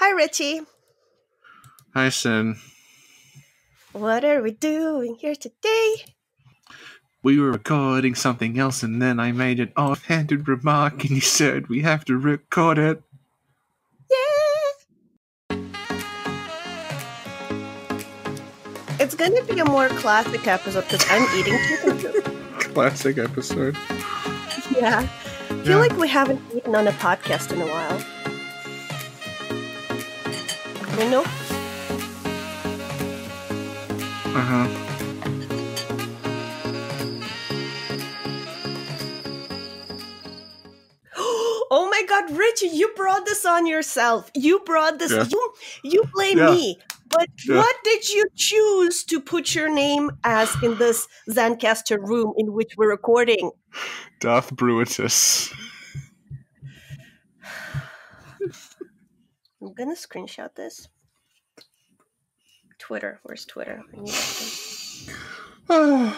Hi, Richie. Hi, Sin. What are we doing here today? We were recording something else, and then I made an offhanded remark, and you said we have to record it. Yeah! It's gonna be a more classic episode because I'm eating chicken soup. Classic episode. Yeah. I feel Yeah. like we haven't eaten on a podcast in a while. You know? Oh my god, Richie, you brought this on yourself. You brought this Yeah. you you blame Yeah. me. But Yeah. what did you choose to put your name as in this Zencastr room in which we're recording? Darth Bruitus. I'm gonna screenshot this. Twitter, where's Twitter? I need that thing.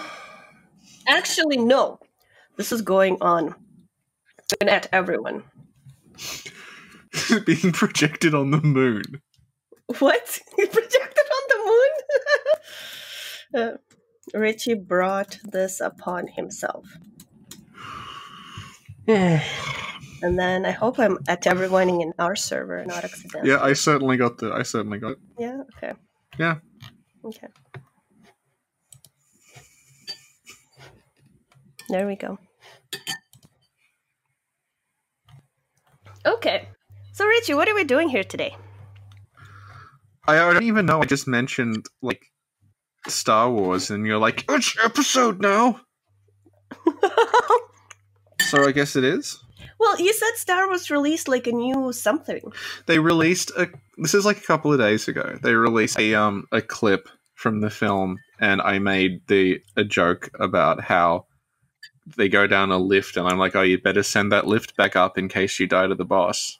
Actually, no. This is going on And at everyone. Being projected on the moon. What? He projected on the moon? uh, Richie brought this upon himself. And then I hope I'm at everyone in our server, not accidentally. yeah, I certainly got the. I certainly got it. Yeah, okay. Yeah. Okay. There we go. Okay. So, Richie, what are we doing here today? I don't even know. I just mentioned like Star Wars, and you're like, which episode now? So I guess it is. Well, you said Star Wars released like a new something. They released a. This is like a couple of days ago. They released a um a clip from the film, and I made the a joke about how they go down a lift, and I'm like, oh, you better send that lift back up in case you die to the boss,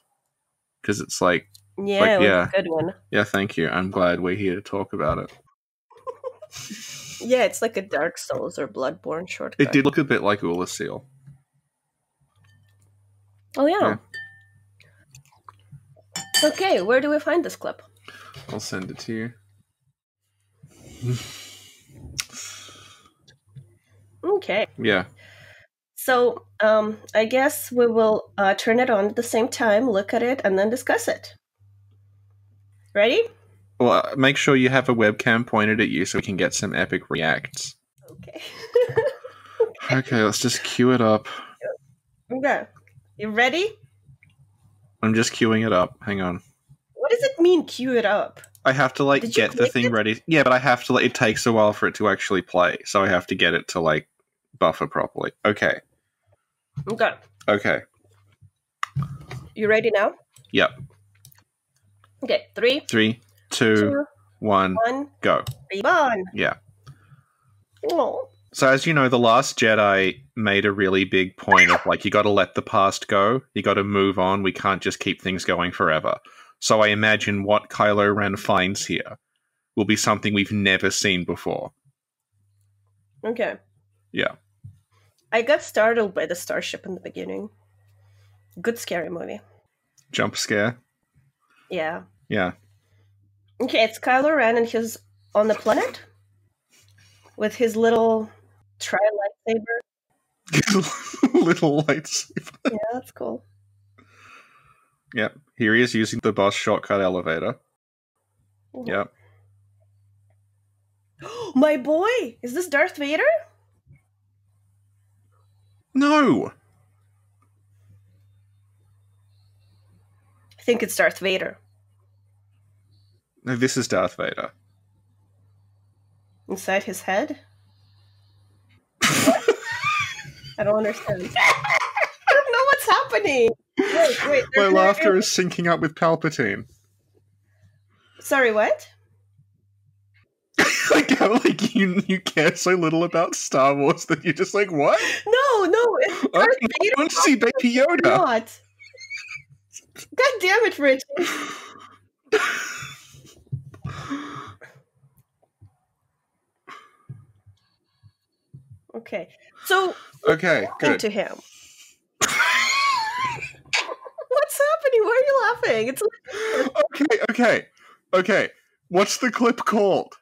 because it's like, Yeah, Like, it was yeah. a good one. yeah, thank you. I'm glad we're here to talk about it. Yeah, it's like a Dark Souls or Bloodborne shortcut. It did look a bit like Ula Seal. Oh yeah. Yeah. Okay, where do we find this clip? I'll send it to you. Okay. Yeah. So, um, I guess we will uh, turn it on at the same time, look at it, and then discuss it. Ready? Well, uh, make sure you have a webcam pointed at you so we can get some epic reacts. Okay. Okay, let's just cue it up. okay. You ready? I'm just queuing it up. Hang on. What does it mean, queue it up? I have to like Did get the thing it? ready. Yeah, but I have to. Like, it takes a while for it to actually play, so I have to get it to like buffer properly. Okay. Okay. Okay. You ready now? Yep. Okay, three, Three, two, two, one, one, go. reborn. Yeah. Oh. So as you know, the Last Jedi made a really big point of like you got to let the past go. You got to move on. We can't just keep things going forever. So I imagine what Kylo Ren finds here will be something we've never seen before. Okay. Yeah. I got startled by the starship in the beginning. Good scary movie. Jump scare. Yeah. Yeah. Okay, it's Kylo Ren and he's on the planet with his little tri lightsaber. Little lightsaber. Yeah, that's cool. Yep. Here he is using the boss shortcut elevator. Mhm. Yep. My boy! Is this Darth Vader? No. I think it's Darth Vader. No, this is Darth Vader. Inside his head? What? I don't understand. I don't know what's happening. Wait, wait. My laughter no- is syncing up with Palpatine. Sorry, what? like how like you you care so little about Star Wars that you're just like what? No, no, it's I Darth Vader. want to see Baby Yoda. Not. God damn it, Rich. Okay, so Okay, good. into him. What's happening? Why are you laughing? It's Okay, okay, okay. What's the clip called?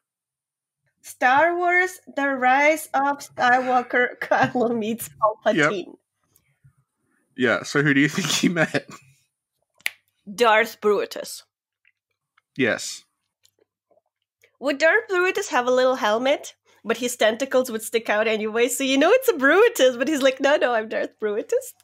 Star Wars: The Rise of Skywalker. Kylo meets Palpatine. Yeah. So who do you think he met? Darth Brutus. Yes. Would Darth Brutus have a little helmet, but his tentacles would stick out anyway? So you know it's a Brutus, but he's like, no, no, I'm Darth Brutus.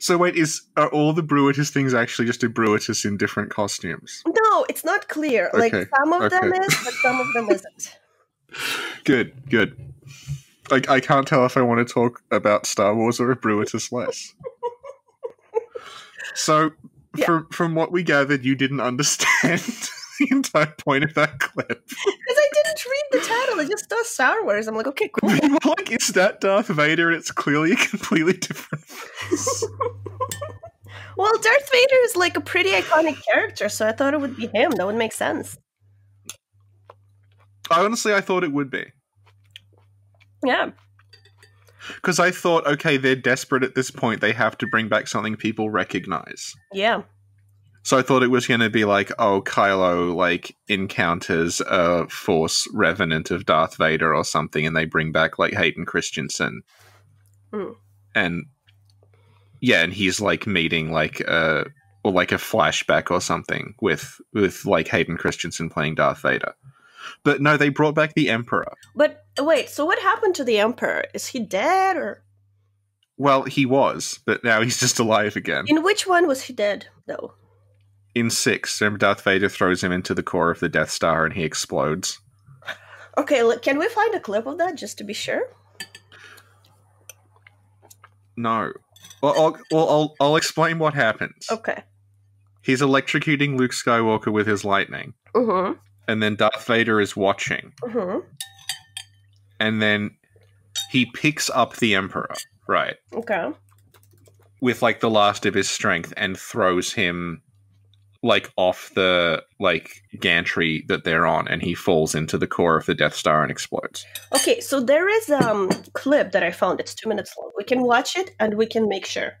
So wait, is are all the Bruitus things actually just a Bruitus in different costumes? No, it's not clear. Like some of them is, but some of them isn't. Good, good. Like I can't tell if I want to talk about Star Wars or a Bruitus less. So, Yeah. from from what we gathered, you didn't understand the entire point of that clip. Because I didn't read the title, It just saw Star Wars. I'm like, okay, cool. Like, is that Darth Vader? And it's clearly a completely different. Well, Darth Vader is like a pretty iconic character, so I thought it would be him. That would make sense. I honestly, I thought it would be Yeah. because I thought, okay, they're desperate at this point. They have to bring back something people recognize. Yeah. So I thought it was going to be like, oh, Kylo like encounters a Force revenant of Darth Vader or something, and they bring back like Hayden Christensen, Hmm. and yeah, and he's like meeting like uh or like a flashback or something with with like Hayden Christensen playing Darth Vader. But no, they brought back the Emperor. But wait, so what happened to the Emperor? Is he dead or Well, he was, but now he's just alive again. in which one was he dead though? In six, Darth Vader throws him into the core of the Death Star and he explodes. Okay, look, can we find a clip of that just to be sure? No. Well, I'll, well, I'll, I'll explain what happens. Okay. He's electrocuting Luke Skywalker with his lightning, Mm-hmm. and then Darth Vader is watching, Mm-hmm. and then he picks up the Emperor, right, Okay. with like the last of his strength, and throws him like off the like gantry that they're on, and he falls into the core of the Death Star and explodes. Okay, so there is um clip that I found. It's two minutes long. We can watch it and we can make sure.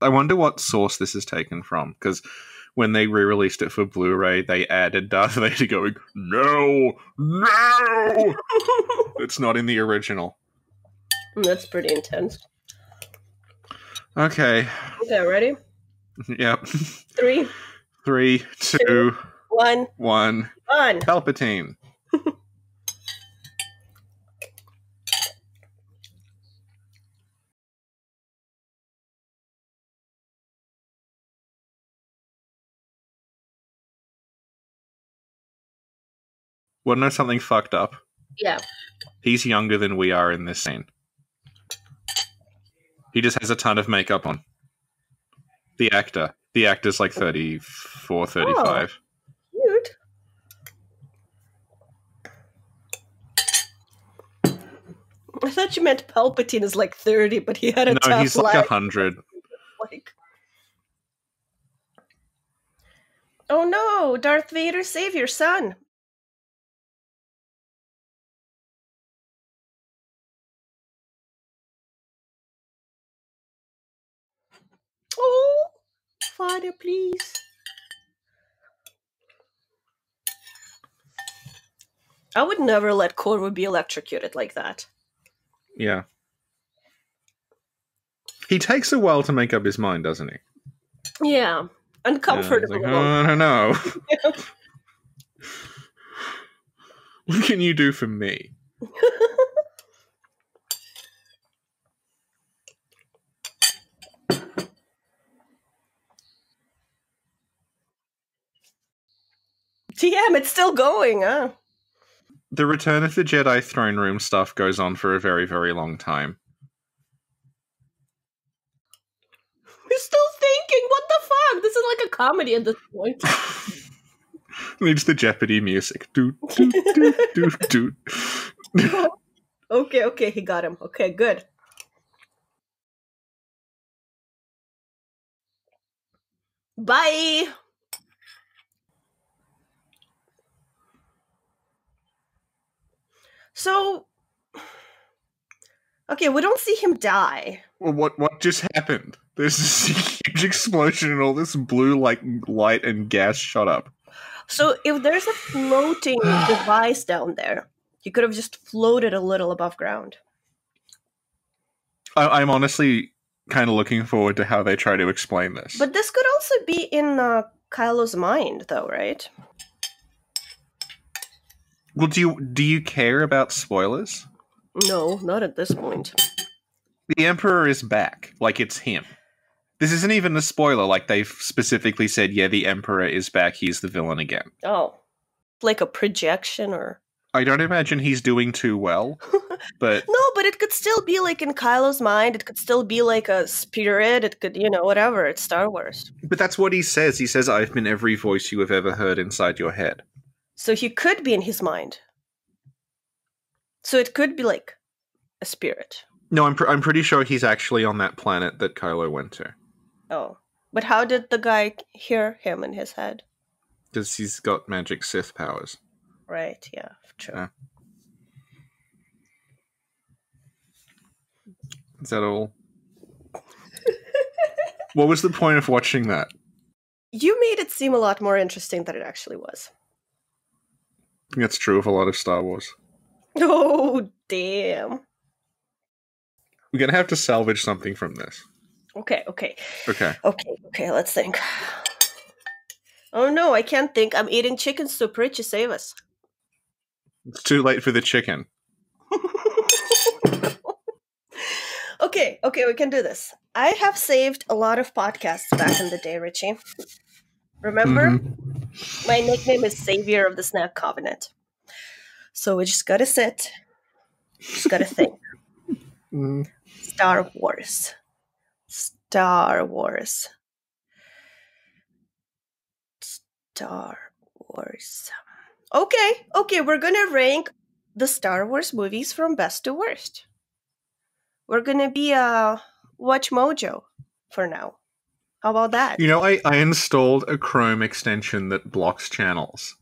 I wonder what source this is taken from because when they re-released it for Blu-ray, they added Darth Vader going, "No, no." it's not in the original. That's pretty intense. Okay. Okay, ready? Yep. Three, Three, two, one, one. on. Palpatine. To know something fucked up? Yeah. He's younger than we are in this scene. He just has a ton of makeup on. The actor. The actor's like 34, 35. Cute. I thought you meant Palpatine is like 30, but he had a no, he's like life. a 100. like Oh no, Darth Vader, save your son. Father, please. I would never let Corvo be electrocuted like that. Yeah. He takes a while to make up his mind, doesn't he? Yeah, Yeah, uncomfortable. like, oh, I don't know. what can you do for me? Damn, it's still going, huh? The Return of the Jedi throne room stuff goes on for a very, very long time. We're still thinking, what the fuck? This is like a comedy at this point. Needs the Jeopardy music. Do, do, do, do, do. okay, okay, he got him. Okay, good. Bye. So, Okay, we don't see him die. Well, what what just happened? There's this huge explosion and all this blue like light and gas shot up. So if there's a floating device down there, he could have just floated a little above ground. I, I'm honestly kind of looking forward to how they try to explain this. But this could also be in uh, Kylo's mind, though, right? Well, do you do you care about spoilers? No, not at this point. The Emperor is back. Like it's him. This isn't even a spoiler. Like they've specifically said, yeah, the Emperor is back. He's the villain again. Oh, like a projection or. I don't imagine he's doing too well, but No, but it could still be like in Kylo's mind. It could still be like a spirit. It could, you know, whatever. It's Star Wars. but that's what he says. He says, "I've been every voice you have ever heard inside your head." So he could be in his mind. So it could be like a spirit. No, I'm pr- I'm pretty sure he's actually on that planet that Kylo went to Oh. But how did the guy hear him in his head? because he's got magic Sith powers. Right, yeah, true. Yeah. Is that all? what was the point of watching that? You made it seem a lot more interesting than it actually was. I think that's true of a lot of Star Wars. Oh, damn. We're gonna have to salvage something from this. Okay, okay, Okay. okay, okay, let's think. Oh no, I can't think. I'm eating chicken soup. Richie, save us. It's too late for the chicken. okay, okay, we can do this. I have saved a lot of podcasts back in the day, Richie. Remember? Mhm. My nickname is Savior of the Snack Covenant. So we just gotta sit, just gotta think. Mm. Star Wars. Star Wars. Star Wars. Okay, okay, we're gonna rank the Star Wars movies from best to worst. We're gonna be uh Watch Mojo for now. How about that? You know, I, I installed a Chrome extension that blocks channels.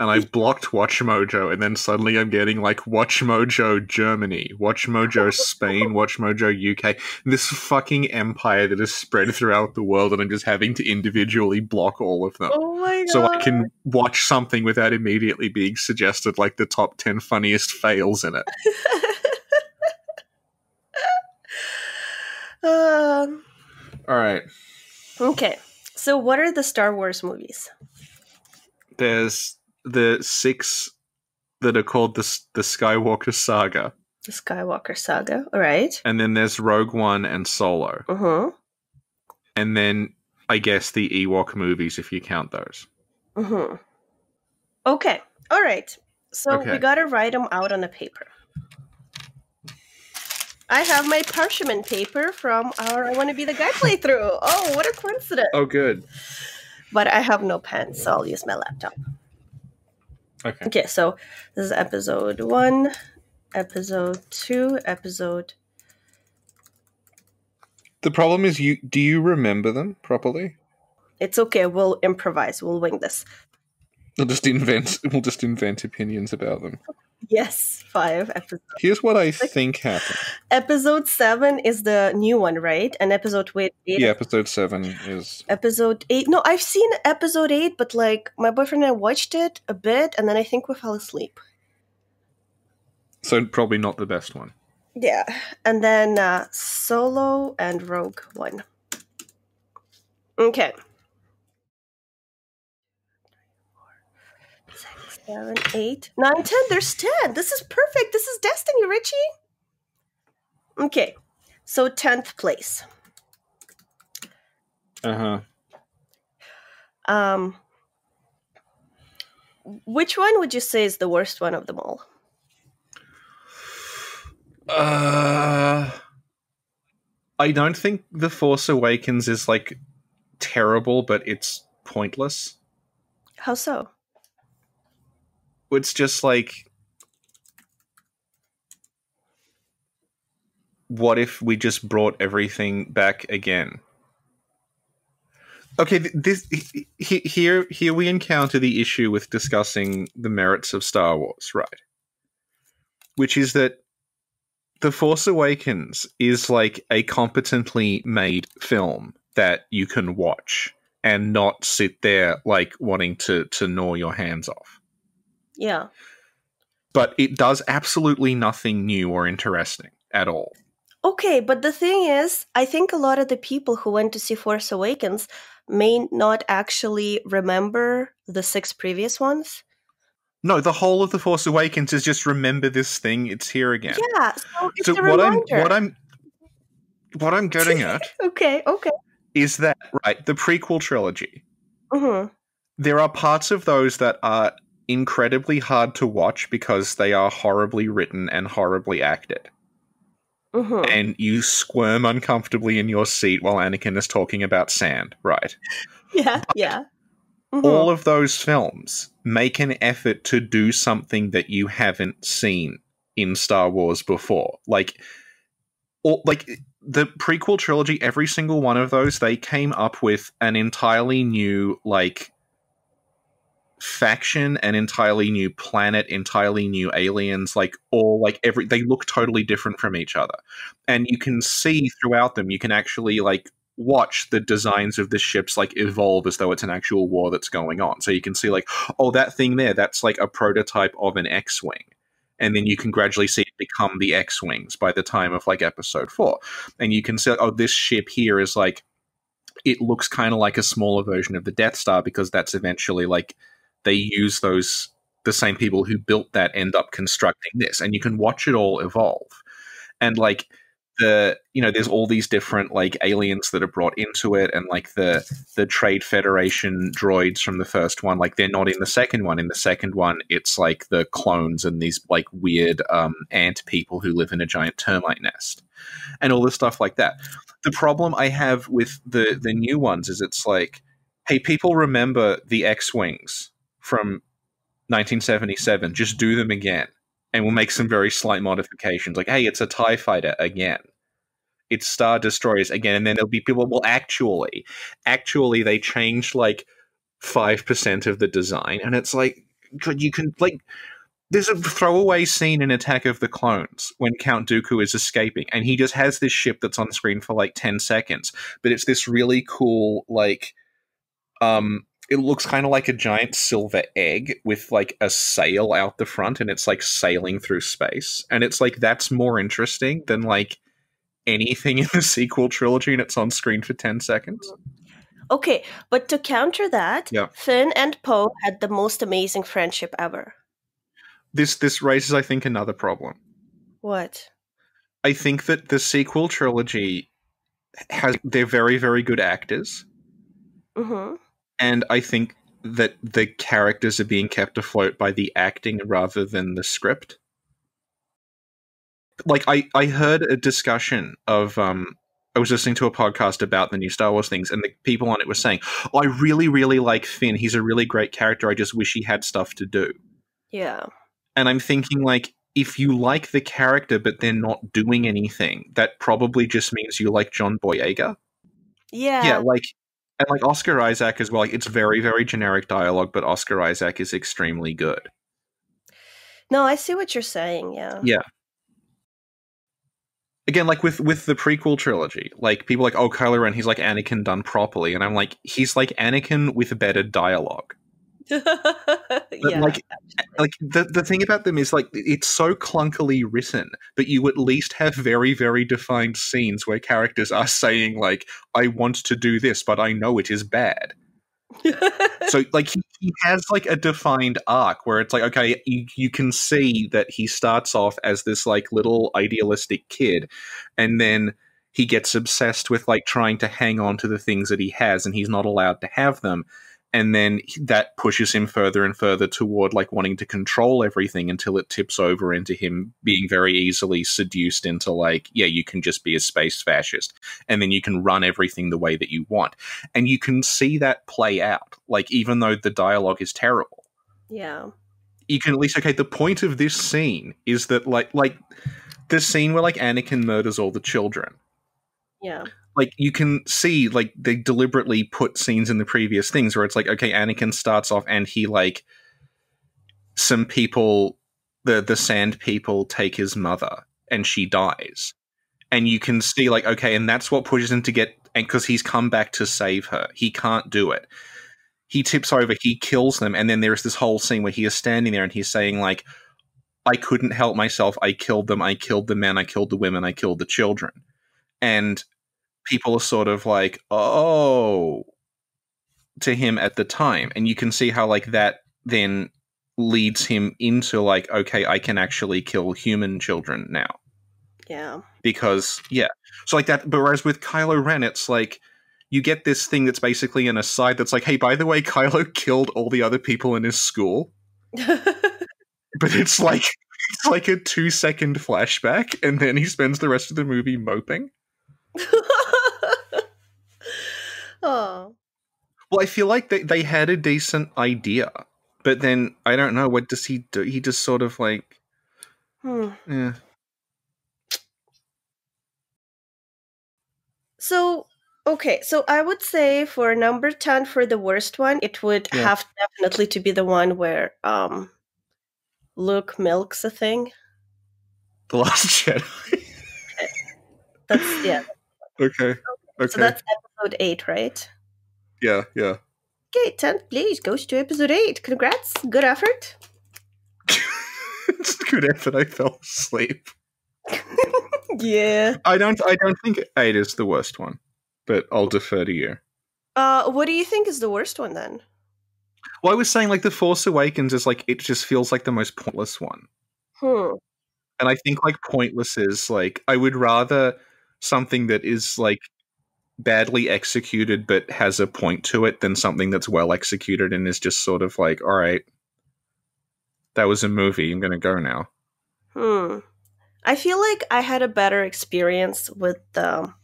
And I blocked WatchMojo, and then suddenly I'm getting like WatchMojo Germany, WatchMojo Spain, WatchMojo UK. This fucking empire that is spread throughout the world, and I'm just having to individually block all of them. Oh my god. So I can watch something without immediately being suggested like the top 10 funniest fails in it. um, All right. Okay. So what are the Star Wars movies? There's the six that are called the, the Skywalker Saga. The Skywalker Saga, all right? And then there's Rogue One and Solo. Uh-huh. And then I guess the Ewok movies, if you count those. Mm-hmm. Okay. All right. So we gotta write them out on a paper. I have my parchment paper from our I Want to Be the Guy playthrough. Oh, what a coincidence! Oh, good. But I have no pen, so I'll use my laptop. Okay. Okay, so this is episode one, episode two, episode. The problem is, you do you remember them properly? It's okay. We'll improvise. We'll wing this. We'll just invent. We'll just invent opinions about them. Yes, five episodes. Here's what I think happened. Episode seven is the new one, right? And episode eight. Yeah, episode seven is Episode eight. No, I've seen episode eight, but like my boyfriend and I watched it a bit, and then I think we fell asleep. so probably not the best one. Yeah, and then uh, Solo and Rogue One. Okay. Seven, eight, nine, ten. There's ten. This is perfect. This is destiny, Richie. Okay, so tenth place. Uh huh. Um, which one would you say is the worst one of them all? Uh, I don't think The Force Awakens is like terrible, but it's pointless. How so? It's just like, what if we just brought everything back again? Okay, this he- he- here here we encounter the issue with discussing the merits of Star Wars, right? Which is that The Force Awakens is like a competently made film that you can watch and not sit there like wanting to to gnaw your hands off. Yeah. But it does absolutely nothing new or interesting at all. Okay, but the thing is, I think a lot of the people who went to see Force Awakens may not actually remember the six previous ones. No, the whole of the Force Awakens is just remember this thing. It's here again. Yeah, so it's so what I'm what I'm what I'm getting at okay, okay. is that right the prequel trilogy. hmm There are parts of those that are incredibly hard to watch because they are horribly written and horribly acted, hmm and you squirm uncomfortably in your seat while Anakin is talking about sand. Right. Yeah, yeah. Mhm. all of those films make an effort to do something that you haven't seen in Star Wars before. Like or like the prequel trilogy, every single one of those, they came up with an entirely new like faction, an entirely new planet, entirely new aliens, like all like every they look totally different from each other. And you can see throughout them, you can actually like watch the designs of the ships like evolve as though it's an actual war that's going on. So you can see like, oh, that thing there, that's like a prototype of an X-wing. And then you can gradually see it become the X-wings by the time of like episode four. And you can see, oh, this ship here is like, it looks kind of like a smaller version of the Death Star because that's eventually like they use those the same people who built that end up constructing this, and you can watch it all evolve. And like the you know there's all these different like aliens that are brought into it and like the the trade federation droids from the first one like they're not in the second one. In the second one it's like the clones and these like weird um ant people who live in a giant termite nest and all this stuff like that. The problem i have with the the new ones is it's like hey people remember the x-wings from 1977 just do them again and we'll make some very slight modifications. Like, hey, it's a TIE fighter again. It's Star Destroyers again. And then there'll be people, well, actually, actually, they changed like 5% of the design. And it's like, God, you can, like, there's a throwaway scene in Attack of the Clones when Count Dooku is escaping, and he just has this ship that's on screen for like 10 seconds. But it's this really cool, like, um, it looks kind of like a giant silver egg with like a sail out the front and it's like sailing through space and it's like that's more interesting than like anything in the sequel trilogy and it's on screen for 10 seconds Okay, but to counter that, Yeah. Finn and Poe had the most amazing friendship ever. this this raises i think another problem What? i think that the sequel trilogy has they're very very good actors hmm and i think that the characters are being kept afloat by the acting rather than the script like i i heard a discussion of um I was listening to a podcast about the new Star Wars things, and the people on it were saying, oh, "I really, really like Finn. He's a really great character. I just wish he had stuff to do." Yeah. And I'm thinking, like, if you like the character but they're not doing anything, that probably just means you like John Boyega. Yeah. Yeah, like and like Oscar Isaac as well. Like, it's very, very generic dialogue, but Oscar Isaac is extremely good. No, I see what you're saying. Yeah. Yeah. Again, like with with the prequel trilogy, like people are like, oh, Kylo Ren, he's like Anakin done properly, and I'm like, he's like Anakin with better dialogue. yeah. like- Like the the thing about them is like it's so clunkily written, but you at least have very, very defined scenes where characters are saying like, I want to do this, but I know it is bad. so like he, he has like a defined arc where it's like okay you, you can see that he starts off as this like little idealistic kid and then he gets obsessed with like trying to hang on to the things that he has and he's not allowed to have them and then that pushes him further and further toward like wanting to control everything until it tips over into him being very easily seduced into like yeah you can just be a space fascist and then you can run everything the way that you want and you can see that play out like even though the dialogue is terrible yeah. you can at least okay the point of this scene is that like like the scene where like anakin murders all the children Yeah. Like you can see like they deliberately put scenes in the previous things where it's like okay anakin starts off and he like some people the the sand people take his mother and she dies. And you can see, like, okay, and that's what pushes him to get, and because he's come back to save her, he can't do it. He tips over, he kills them, and then there's this whole scene where he is standing there and he's saying, like, I couldn't help myself. I killed them. I killed the men. I killed the women. I killed the children. And people are sort of like, oh, to him at the time. And you can see how, like, that then leads him into, like, okay, I can actually kill human children now. Yeah. Because, yeah. So, like, that, but whereas with Kylo Ren, it's like, you get this thing that's basically an aside that's like, hey, by the way, Kylo killed all the other people in his school but it's like it's like a two second flashback, and then he spends the rest of the movie moping. oh. Well, I feel like they they had a decent idea, but then I don't know what does he do. He just sort of like, Hmm. yeah, So okay, so I would say for number ten for the worst one, it would Yeah. have definitely to be the one where um Luke milks a thing. the Last Jedi. That's yeah. okay, okay, So that's episode eight, right? yeah, yeah. Okay, tenth place goes to episode eight. Congrats, good effort. it's good effort. I fell asleep. yeah. I don't. I don't think eight is the worst one, but I'll defer to you. Uh, what do you think is the worst one then? Well, I was saying like the Force Awakens is like it just feels like the most pointless one. Hmm. and I think like pointless is like I would rather something that is like badly executed but has a point to it than something that's well executed and is just sort of like all right that was a movie i'm gonna go now Hmm. I feel like I had a better experience with um,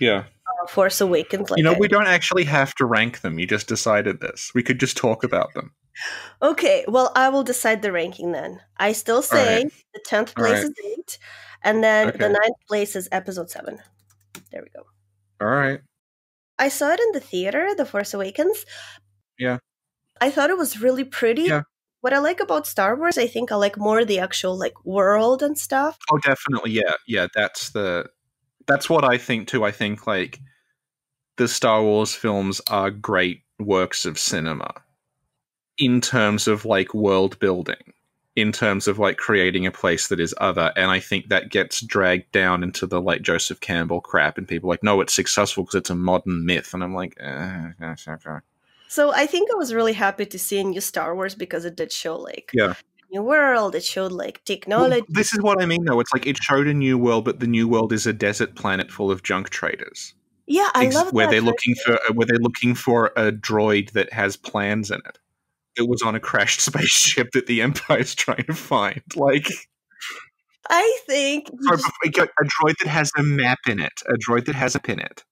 yeah uh, Force Awakens. Like you know I- we don't actually have to rank them you just decided this we could just talk about them Okay, well, I will decide the ranking then. I still say right. the tenth place right. is eight, and then the Okay. ninth place is episode seven. There we go. All right I saw it in the theater, The Force Awakens. Yeah. I thought it was really pretty. Yeah. What I like about Star Wars, I think I like more the actual like world and stuff. oh definitely yeah yeah that's the that's what i think too i think like the star wars films are great works of cinema in terms of like world building in terms of like creating a place that is other and i think that gets dragged down into the like joseph campbell crap and people like no it's successful because it's a modern myth and i'm like eh, gosh, okay. So I think I was really happy to see a new Star Wars because it did show like Yeah. new world. It showed like Well, technology. this is what i mean though it's like it showed a new world but the new world is a desert planet full of junk traders yeah, I ex- love where that. they're looking for uh, where they're looking for a droid that has plans in it. It was on a crashed spaceship that the Empire is trying to find. Like I think sorry, a droid that has a map in it. A droid that has a pin it.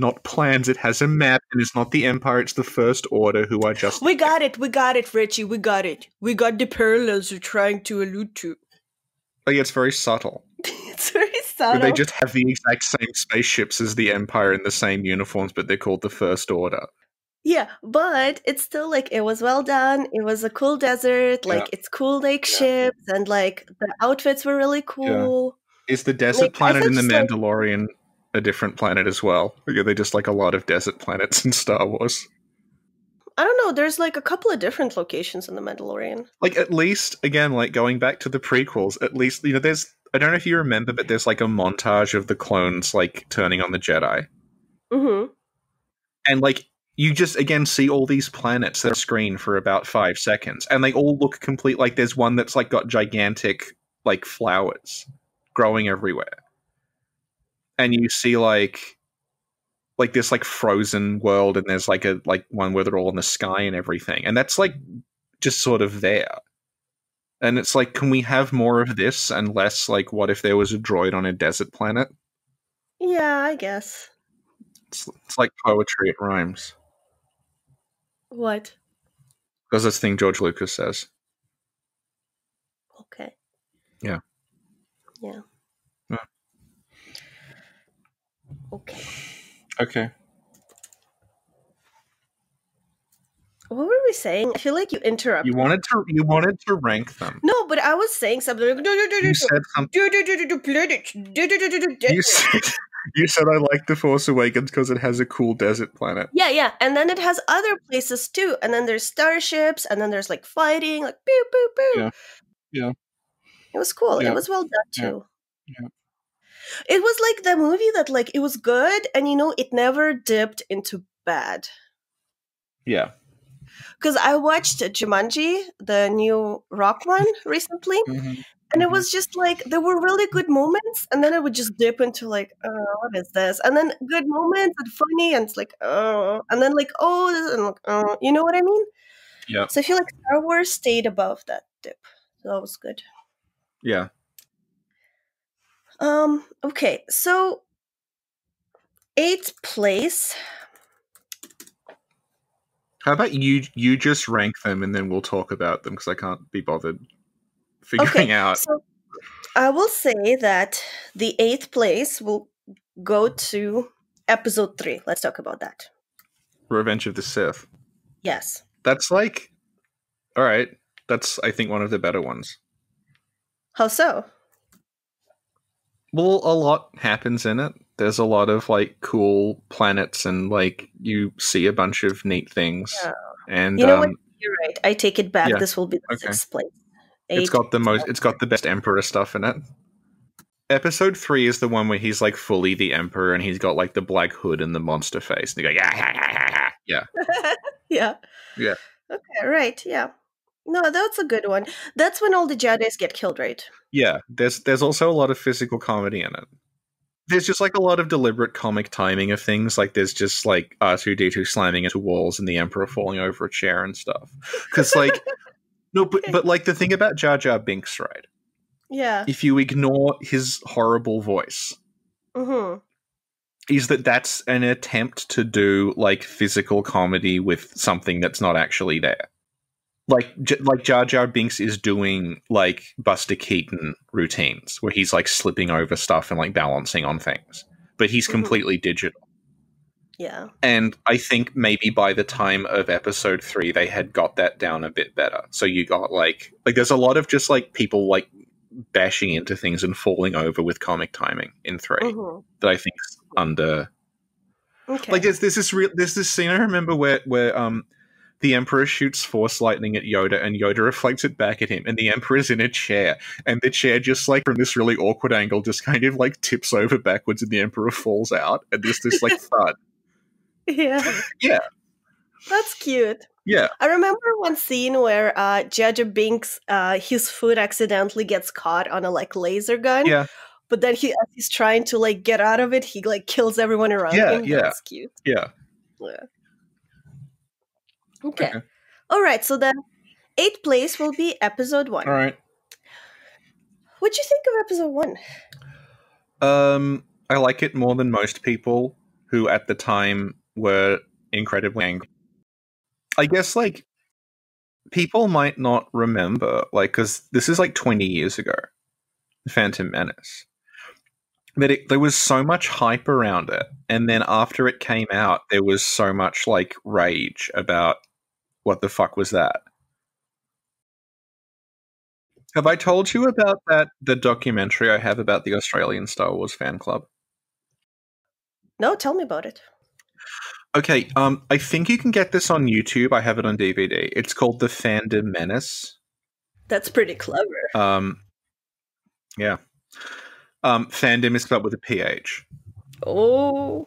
Not plans, it has a map, and it's not the Empire, it's the First Order who are just we got it. We got it, Richie. We got it. We got the parallels you're trying to allude to. Oh, like it's very subtle. it's very But subtle. they just have the exact same spaceships as the Empire in the same uniforms, but they're called the First Order. Yeah, but it's still like it was well done. It was a cool desert, like it's cool lake Yeah. ships, and like the outfits were really cool. Is the desert Like, planet in the just, like- Mandalorian a different planet as well? Or are they just like a lot of desert planets in Star Wars? I don't know. There's like a couple of different locations in the Mandalorian. Like at least again, like going back to the prequels, at least you know there's I don't know if you remember, but there's like a montage of the clones like turning on the Jedi. Mm-hmm. And like you just again see all these planets that are screen for about five seconds, and they all look complete. Like there's one that's like got gigantic like flowers growing everywhere, and you see like like this like frozen world, and there's like a like one where they're all in the sky and everything, and that's like just sort of there. And it's like, can we have more of this and less like what if there was a droid on a desert planet? Yeah, I guess. It's, it's like poetry, it rhymes. What? Because That's this thing George Lucas says. Okay. Yeah. Yeah. Yeah. Okay. Okay. What were we saying? I feel like you interrupted. You wanted to you wanted to rank them. No, but I was saying something like You said something. You said, you said I like The Force Awakens because it has a cool desert planet. Yeah, yeah. And then it has other places too. And then there's starships, and then there's like fighting, like pew pew pew. Yeah. Yeah. It was cool. Yeah. It was well done Yeah. too. Yeah. It was like the movie that like it was good and you know it never dipped into bad. Yeah. Because I watched Jumanji, the new rock one, recently, and it Mhm. was just like there were really good moments, and then it would just dip into like, oh, what is this? And then good moments and funny, and it's like, oh, and then like, oh, this- and like, oh, you know what I mean? Yeah. So I feel like Star Wars stayed above that dip. So that was good. Yeah. Um, okay, so eighth place. How about you? You just rank them, and then we'll talk about them because I can't be bothered figuring Okay, out. so I will say that the eighth place will go to episode three. Let's talk about that. Revenge of the Sith. Yes. That's like, all right. That's I think one of the better ones. How so? Well, a lot happens in it. There's a lot of like cool planets, and like you see a bunch of neat things. Yeah. And You know what? um, You're right. I take it back. Yeah, This will be the okay. sixth place. it's Eight. got the most. It's got the best Emperor stuff in it. Episode three is the one where he's like fully the Emperor, and he's got like the black hood and the monster face. And they go, yeah, yeah, yeah, yeah, yeah. yeah. Yeah. Okay. Right. Yeah. No, that's a good one. That's when all the Jedi's get killed, right? Yeah, there's there's also a lot of physical comedy in it. There's just like a lot of deliberate comic timing of things. Like there's just like R2D2 slamming into walls and the Emperor falling over a chair and stuff. Because like no, but but like the thing about Jar Jar Binks, right? Yeah. If you ignore his horrible voice, Mm-hmm. is that that's an attempt to do like physical comedy with something that's not actually there. Like J- like Jar Jar Binks is doing like Buster Keaton routines where he's like slipping over stuff and like balancing on things, but he's Mhm. completely digital. Yeah. And I think maybe by the time of episode three, they had got that down a bit better. So you got like like there's a lot of just like people like bashing into things and falling over with comic timing in 3 Mm-hmm. that I think's under Okay. like there's, there's this real there's this scene I remember where where um the Emperor shoots force lightning at Yoda and Yoda reflects it back at him and the Emperor's in a chair and the chair just like from this really awkward angle just kind of like tips over backwards and the Emperor falls out and there's this like thud. yeah. Yeah. That's cute. Yeah. I remember one scene where uh Jar Jar Binks uh his foot accidentally gets caught on a like laser gun. Yeah. But then he as he's trying to like get out of it, he like kills everyone around Yeah, him. yeah. That's cute. Yeah. Yeah. Okay. Okay. All right. So then, eighth place will be episode one. All right. What do you think of episode one? Um I like it more than most people who at the time were incredibly angry. I guess like people might not remember like cuz this is like 20 years ago. Phantom Menace. But it, there was so much hype around it and then after it came out there was so much like rage about what the fuck was that? Have I told you about that the documentary I have about the Australian Star Wars fan club? No, tell me about it. Okay, um, I think you can get this on YouTube. I have it on DVD. It's called The Fandom Menace. That's pretty clever. Um, yeah. Um, fandom is spelled with a PH. Oh,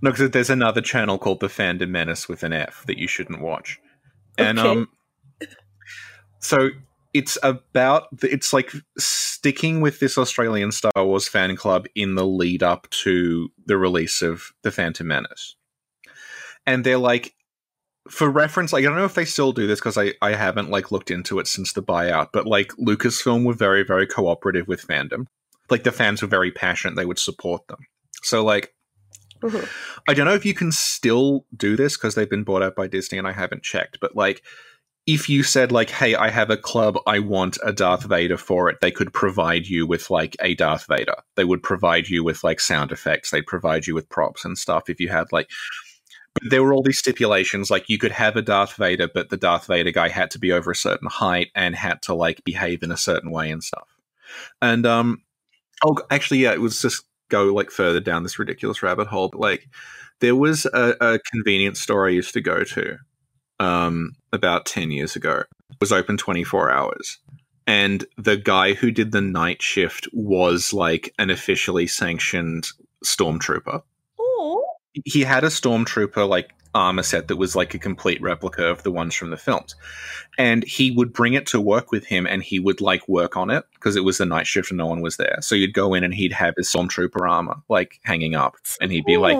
No, because there's another channel called The Fandom Menace with an F that you shouldn't watch. And Okay. um, so it's about it's like sticking with this Australian Star Wars fan club in the lead up to the release of The Phantom Menace. And they're like for reference, like I don't know if they still do this because I, I haven't like looked into it since the buyout, but like Lucasfilm were very, very cooperative with fandom. Like the fans were very passionate, they would support them. So like Mhm. I don't know if you can still do this because they've been bought out by Disney and I haven't checked, but like if you said like, "Hey, I have a club, I want a Darth Vader for it," they could provide you with like a Darth Vader. They would provide you with like sound effects. They'd provide you with props and stuff if you had like. But there were all these stipulations, like you could have a Darth Vader, but the Darth Vader guy had to be over a certain height and had to like behave in a certain way and stuff. And um, oh, actually, yeah, it was just go like further down this ridiculous rabbit hole. But like, there was a, a convenience store I used to go to um, about ten years ago. It was open twenty four hours, and the guy who did the night shift was like an officially sanctioned stormtrooper. Oh. He had a stormtrooper like armor set that was like a complete replica of the ones from the films. And he would bring it to work with him and he would like work on it because it was the night shift and no one was there. So you'd go in and he'd have his stormtrooper armor like hanging up and he'd be like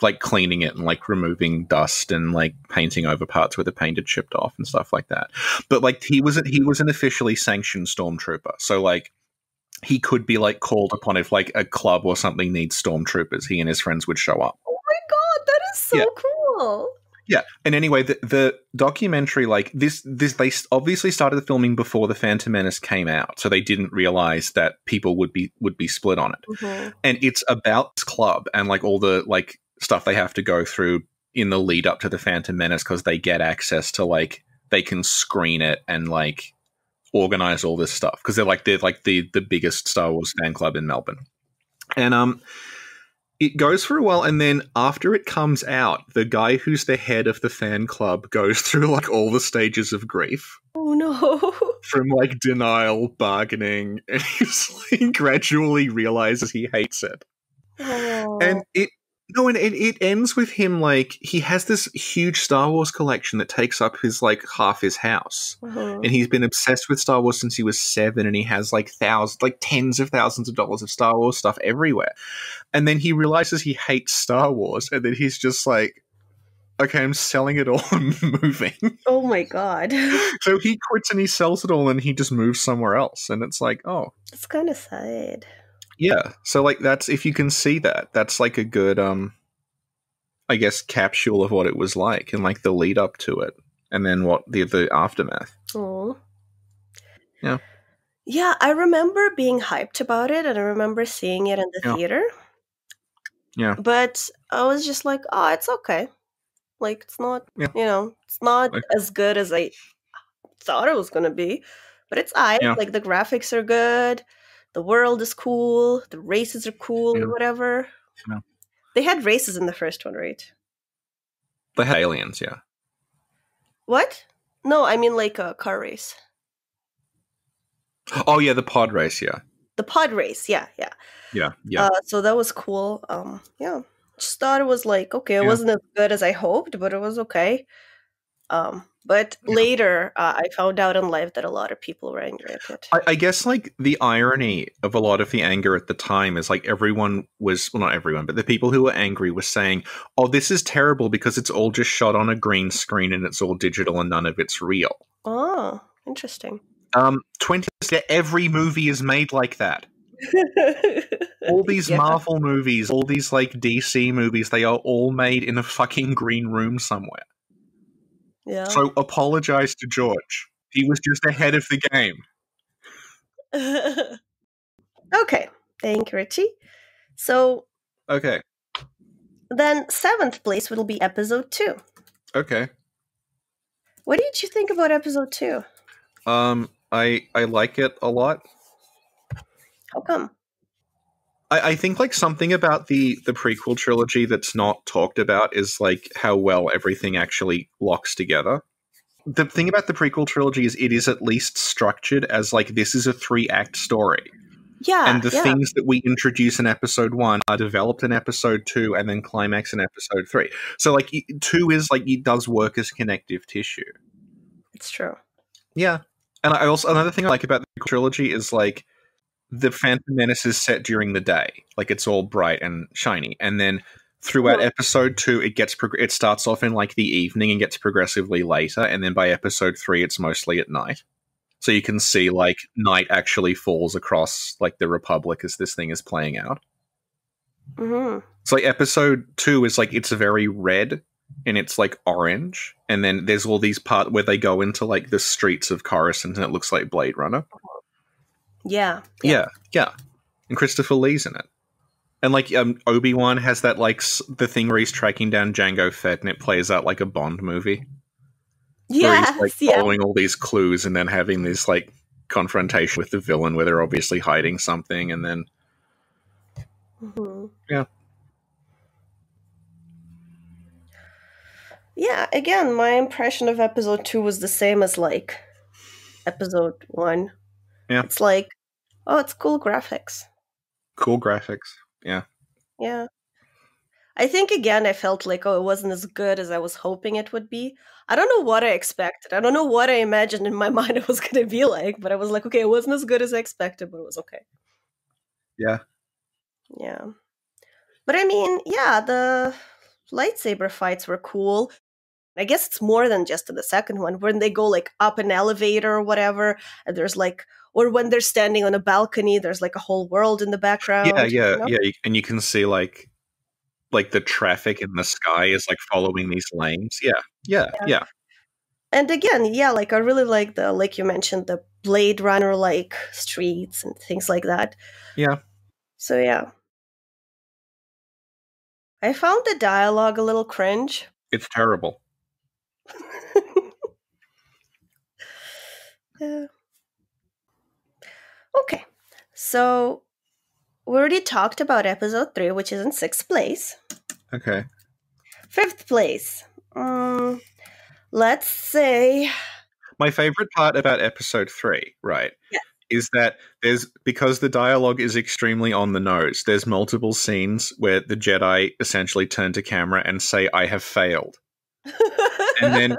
like cleaning it and like removing dust and like painting over parts where the paint had chipped off and stuff like that. But like he was he was an officially sanctioned stormtrooper. So like he could be like called upon if like a club or something needs stormtroopers. He and his friends would show up. Oh my god, that is so Yeah. cool. Yeah, and anyway, the the documentary, like this, this they obviously started the filming before the Phantom Menace came out, so they didn't realize that people would be would be split on it. Mhm. And it's about this club and like all the like stuff they have to go through in the lead up to the Phantom Menace because they get access to like they can screen it and like organize all this stuff because they're like they're like the the biggest Star Wars fan club in Melbourne, and um it goes for a while and then after it comes out the guy who's the head of the fan club goes through like all the stages of grief Oh no. from like denial bargaining and he's like gradually realizes he hates it Oh. and it no and it, it ends with him like he has this huge star wars collection that takes up his like half his house Mhm. and he's been obsessed with Star Wars since he was seven, and he has like thousands, like tens of thousands of dollars of Star Wars stuff everywhere. And then he realizes he hates Star Wars, and then he's just like, "Okay, I'm selling it all and moving." Oh my god. so he quits and he sells it all, and he just moves somewhere else. And it's like, oh, It's kind of sad. Yeah. So like that's if you can see that, that's like a good, um, I guess, capsule of what it was like, and like the lead up to it, and then what the the aftermath. Oh. Yeah. Yeah, I remember being hyped about it and I remember seeing it in the Yeah. theater. Yeah. But I was just like, oh, it's okay. Like, it's not, Yeah. you know, it's not Like- as good as I thought it was going to be. But it's I. Yeah. Like, the graphics are good. The world is cool. The races are cool Yeah. or whatever. Yeah. They had races in the first one, right? They had aliens, yeah. What? No, I mean like a car race. Oh yeah, the pod race, yeah. The pod race. Yeah, yeah. Yeah, yeah. Uh, so that was cool. Um, yeah, just thought it was like okay. It Yeah. wasn't as good as I hoped, but it was okay. Um, but Yeah. later uh, I found out in life that a lot of people were angry at it. I, I guess like the irony of a lot of the anger at the time is like everyone was well not everyone, but the people who were angry were saying, Oh, this is terrible because it's all just shot on a green screen and it's all digital and none of it's real. oh, interesting. Um twenty every movie is made like that. All these Yeah. Marvel movies, all these like DC movies, they are all made in a fucking green room somewhere. Yeah. So apologize to George. He was just ahead of the game. okay. Thank you, Richie. So Okay. then seventh place will be episode two. Okay. What did you think about episode two? Um I I like it a lot. How come? I, I think like something about the the prequel trilogy that's not talked about is like how well everything actually locks together. The thing about the prequel trilogy is it is at least structured as like this is a three act story, Yeah. and the yeah. things that we introduce in episode one are developed in episode two, and then climax in episode three. So like two is like it does work as connective tissue. It's true. Yeah. And I also another thing I like about the trilogy is like the Phantom Menace is set during the day, like it's all bright and shiny, and then throughout Well- episode two, it gets prog- it starts off in like the evening and gets progressively later, and then by episode three, it's mostly at night. So you can see like night actually falls across like the Republic as this thing is playing out. hmm So like episode two is like it's very red and it's like orange, and then there's all these part where they go into like the streets of Coruscant and it looks like Blade Runner. Yeah. Yeah, yeah. And Christopher Lee's in it. And like um, Obi Wan has that like s- the thing where he's tracking down Jango Fett, and it plays out like a Bond movie. he's like yeah. following all these clues and then having this like confrontation with the villain where they're obviously hiding something, and then Mhm. Yeah. Yeah, again, my impression of episode two was the same as like episode one. Yeah. It's like, oh, it's cool graphics. cool graphics. Yeah, Yeah. I think again, I felt like, oh, it wasn't as good as I was hoping it would be. I don't know what I expected. I don't know what I imagined in my mind it was going to be like, but I was like, okay, it wasn't as good as I expected, but it was okay. yeah, Yeah. But I mean, yeah, the lightsaber fights were cool. I guess it's more than just in the second one, when they go like up an elevator or whatever, and there's like, or when they're standing on a balcony, there's like a whole world in the background. yeah, yeah, you know? yeah. And you can see like like the traffic in the sky is like following these lanes. Yeah, yeah, Yeah. yeah. And again, yeah, like I really like the, like you mentioned, the Blade Runner like streets and things like that. Yeah. So yeah. I found the dialogue a little cringe. It's terrible. Yeah. Okay. So we already talked about episode three, which is in sixth place. Okay. Fifth place. Um, let's say My favorite part about episode three, right, Yeah. is that there's because the dialogue is extremely on the nose. There's multiple scenes where the Jedi essentially turn to camera and say, "I have failed," and then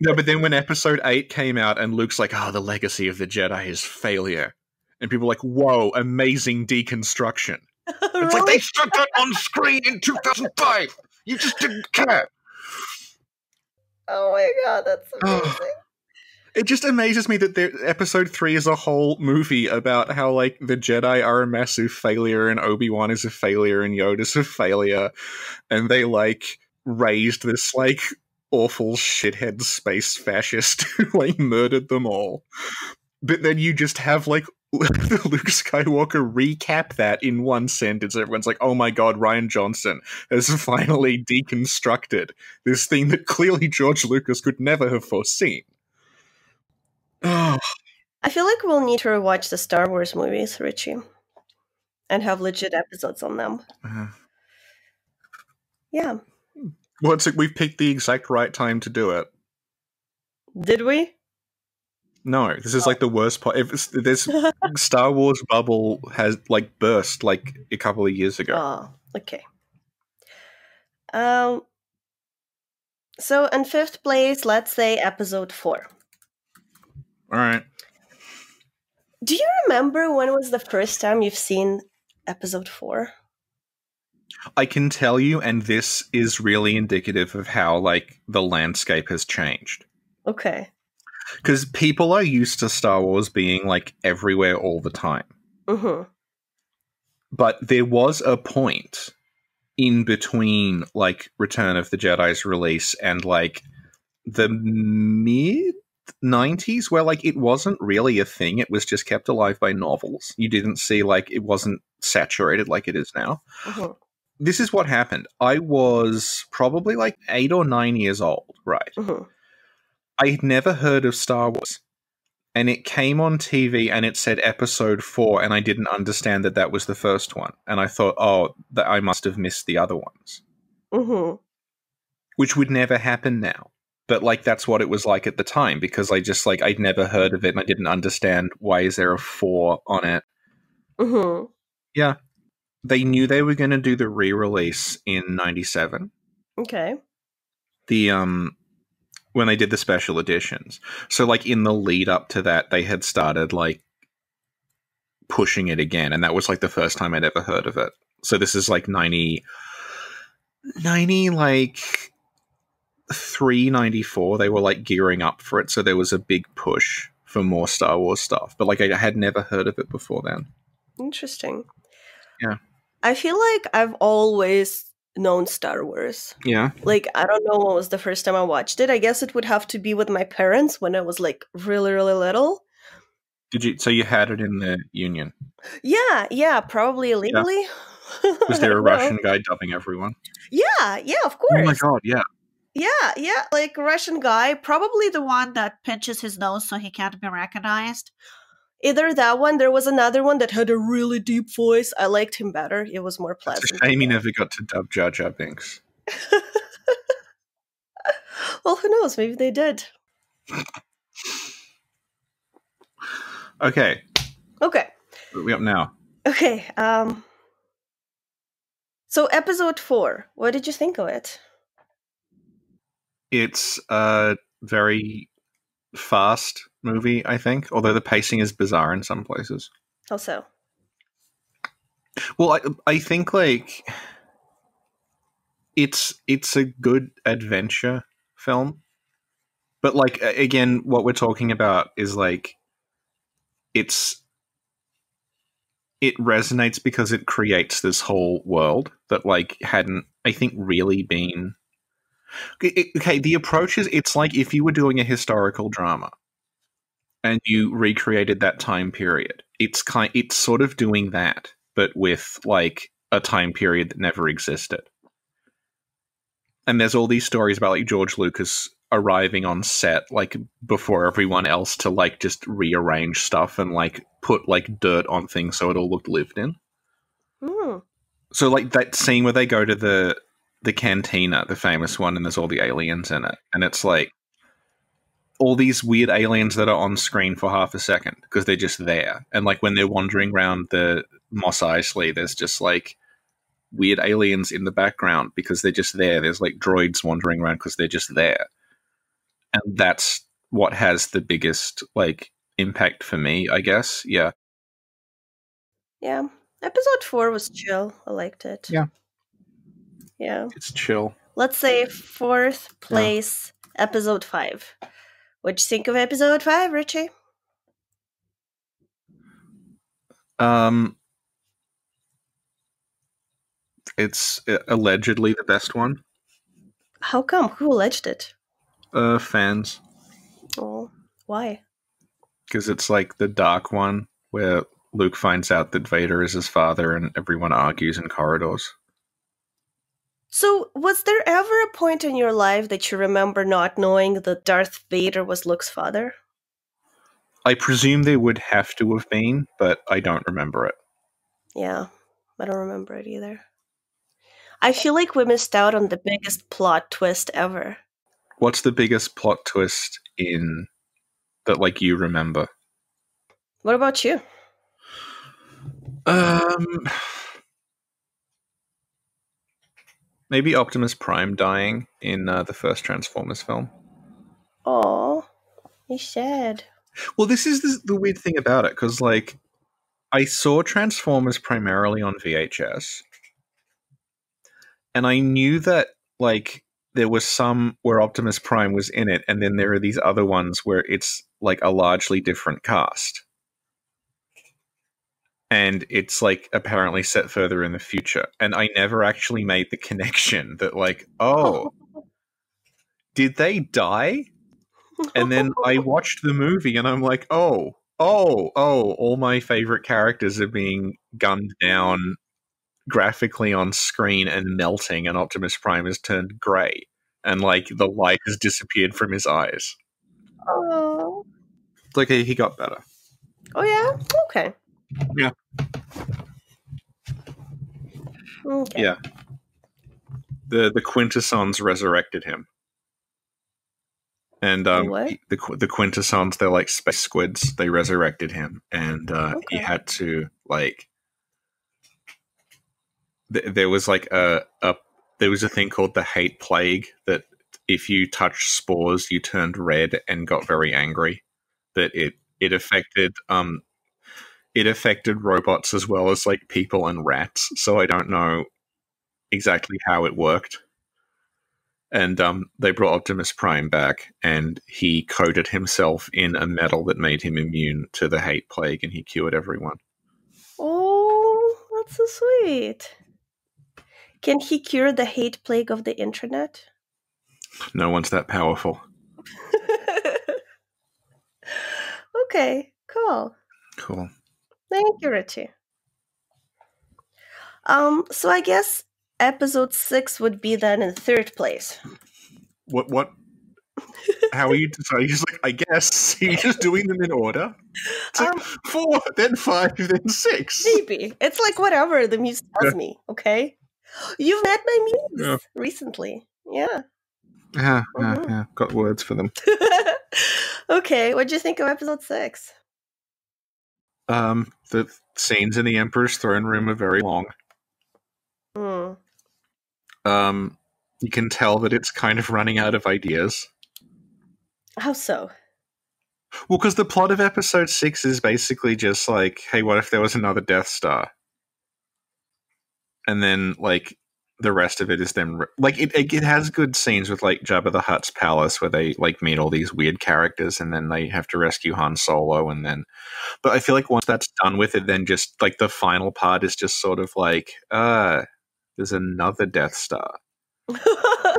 no, but then when episode eight came out and Luke's like, "Ah, the legacy of the Jedi is failure," and people are like, "Whoa, amazing deconstruction." It's like they said that on screen in 2005. You just didn't care. Oh my god, that's Oh. amazing. It just amazes me that there, episode three is a whole movie about how like the Jedi are a massive failure and Obi Wan is a failure and Yoda's a failure, and they like raised this like awful shithead space fascist who like murdered them all. But then you just have like the Luke Skywalker recap that in one sentence. Everyone's like, "Oh my god, Rian Johnson has finally deconstructed this thing that clearly George Lucas could never have foreseen." I feel like we'll need to rewatch the Star Wars movies, Richie, and have legit episodes on them. uh, Yeah. Well, it's like we've picked the exact right time to do it. Did we? No, this is like the worst part. If this Star Wars bubble has like burst like a couple of years ago. Oh, okay. Um. So in fifth place, let's say episode four. All right. Do you remember when was the first time you've seen episode four? I can tell you, and this is really indicative of how like the landscape has changed. Okay. Because people are used to Star Wars being like everywhere all the time. Mm-hmm. But there was a point in between like Return of the Jedi's release and like the mid 90s where like it wasn't really a thing. It was just kept alive by novels. You didn't see like it wasn't saturated like it is now. Mm-hmm. This is what happened. I was probably like eight or nine years old, right? Mm-hmm. I had never heard of Star Wars. And it came on TV and it said episode four, and I didn't understand that that was the first one. And I thought, oh, that I must have missed the other ones, Mm-hmm. which would never happen now. But like that's what it was like at the time because I just like I'd never heard of it and I didn't understand why is there a four on it. Mm-hmm. They knew they were going to do the re-release in '97. Okay. the um when they did the special editions. So like in the lead up to that they had started like pushing it again and that was like the first time I'd ever heard of it. So this is like 90 90 like 394 they were like gearing up for it so there was a big push for more Star Wars stuff. But like I had never heard of it before then. Interesting. Yeah. I feel like I've always known Star Wars. Yeah. Like I don't know when was the first time I watched it. I guess it would have to be with my parents when I was like really really little. Did you so you had it in the union? Yeah, yeah, probably illegally. Was there a. Russian guy dubbing everyone? Yeah, yeah, of course. Oh my god, yeah. Yeah, yeah, like Russian guy, probably The one that pinches his nose so he can't be recognized. Either that one. There was another one that had a really deep voice. I liked him better. It was more It's pleasant. a shame he never got to dub Jar Jar Binks. well, who knows? Maybe they did. Okay, Okay. what are we up now? Okay. Um. So episode four. What did you think of it? It's uh very fast movie, I think, although the pacing is bizarre in some places. Also, Well, I I think like it's it's a good adventure film, but like again, what we're talking about is like it's it resonates because it creates this whole world that like hadn't I think really been okay, the approach is it's like if you were doing a historical drama and you recreated that time period. It's kind it's sort of doing that, but with like a time period that never existed. And there's all these stories about like George Lucas arriving on set like before everyone else to like just rearrange stuff and like put like dirt on things so it all looked lived in. hmm. So like that scene where they go to the the cantina, the famous one, and there's all the aliens in it, and it's like all these weird aliens that are on screen for half a second because they're just there, and like when they're wandering around the Mos Eisley, there's just like weird aliens in the background because they're just there. There's like droids wandering around because they're just there, and that's what has the biggest like impact for me, I guess. Yeah, yeah. Episode four was chill. I liked it. Yeah. Yeah. it's chill. Let's say fourth place, episode five. What'd you think of episode five, Richie? Um, it's uh, allegedly the best one. How come? Who alleged it? Uh, fans, Oh, why? because it's like the dark one where Luke finds out that Vader is his father, and everyone argues in corridors. So, was there ever a point in your life that you remember not knowing that Darth Vader was Luke's father? I presume they would have to have been, but I don't remember it. Yeah, I don't remember it either. I feel like we missed out on the biggest plot twist ever. What's the biggest plot twist in that, like you remember? What about you? Um, maybe Optimus Prime dying in uh, the first Transformers film. Oh, he's sad. Well, this is the, the weird thing about it because, like, I saw Transformers primarily on VHS, and I knew that, like, there was some where Optimus Prime was in it, and then there are these other ones where it's like a largely different cast. And it's like apparently set further in the future. And I never actually made the connection that, like, oh, did they die? and then I watched the movie and I'm like, oh, oh, oh, all my favorite characters are being gunned down graphically on screen and melting, and Optimus Prime has turned grey. And like the light has disappeared from his eyes. oh. It's like he got better. oh, yeah? Okay. Yeah. Okay. Yeah. The the Quintessons resurrected him. And um, What? the the Quintessons, they're like space squids. They resurrected him, and uh, he had to like. Th- there was like a, a there was a thing called the hate plague that if you touched spores, you turned red and got very angry. That it it affected um it affected robots as well as like people and rats. So I don't know exactly how it worked. And um, they brought Optimus Prime back, and he coated himself in a metal that made him immune to the hate plague, and he cured everyone. Oh, that's so sweet. Can he cure the hate plague of the internet? No one's that powerful. okay, cool. Cool. Thank you, Richie. Um, so I guess episode six would be then in third place. What? What? How are you deciding? Just like I guess you're just doing them in order. Like Um, four, then five, then six. Maybe. It's like whatever the muse tells me, okay? You've met my muse Yeah. recently. Yeah. Yeah, yeah, Mhm. yeah. Got words for them. okay, what do you think of episode six? Um, the scenes in the Emperor's throne room are very long. Hmm. Um, you can tell that it's kind of running out of ideas. How so? Well, because the plot of episode six is basically just like, hey, what if there was another Death Star? And then, like, the rest of it is them. Like, it, it, it has good scenes with, like, Jabba the Hutt's palace where they, like, meet all these weird characters and then they have to rescue Han Solo. And then, but I feel like once that's done with it, then just, like, the final part is just sort of like, uh, there's another Death Star.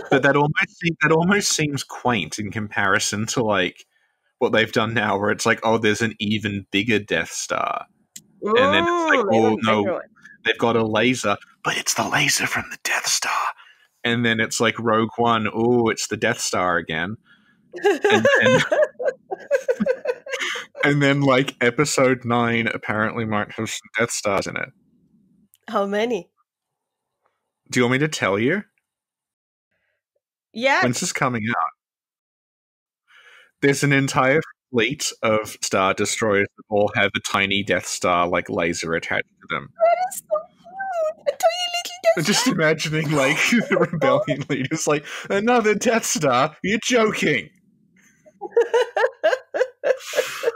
But that almost that almost seems quaint in comparison to like what they've done now, where it's like, oh, there's an even bigger Death Star. And then it's like, oh, no. They've got a laser, but it's the laser from the Death Star. And then it's like Rogue One, oh, it's the Death Star again. And then, and then like Episode Nine apparently might have some Death Stars in it. How many? Do you want me to tell you? Yeah. When's this coming out? There's an entire fleet of Star Destroyers that all have a tiny Death Star like laser attached to them. That is so cute. A just imagining like the rebellion leaders like another Death Star. You're joking.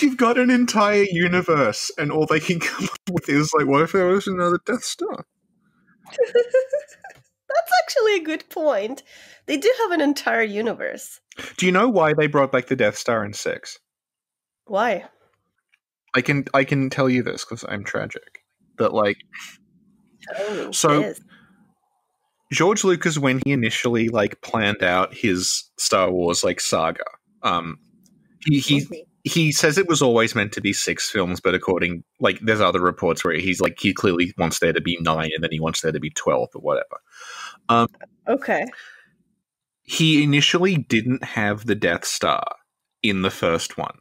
You've got an entire universe, and all they can come up with is like, what if there was another Death Star? That's actually a good point. They do have an entire universe. Do you know why they brought back the Death Star in six? Why? I can I can tell you this because I'm tragic. But like me, So- George Lucas, when he initially like planned out his Star Wars like saga, um, he he he says it was always meant to be six films, but according like there's other reports where he's like he clearly wants there to be nine, and then he wants there to be twelve or whatever. Um, Okay. He initially didn't have the Death Star in the first one.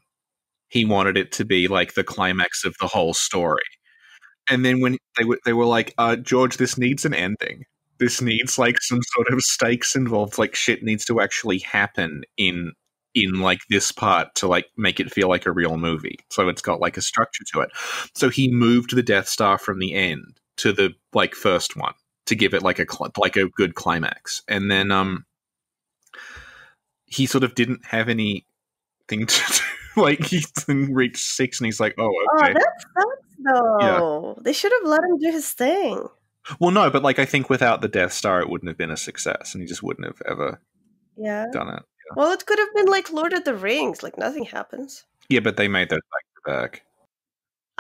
He wanted it to be like the climax of the whole story. And then when they were they were like, uh, George, this needs an ending. This needs like some sort of stakes involved. Like shit needs to actually happen in in like this part to like make it feel like a real movie. So it's got like a structure to it. So he moved the Death Star from the end to the like first one to give it like a like a good climax. And then um he sort of didn't have anything to do. like he then reached six and he's like, oh okay. Oh, that sucks though. They should have let him do his thing. well, no, but like I think without the Death Star, it wouldn't have been a success, and he just wouldn't have ever Yeah. done it. Well, it could have been like Lord of the Rings. Like nothing happens. Yeah, but they made those back to back.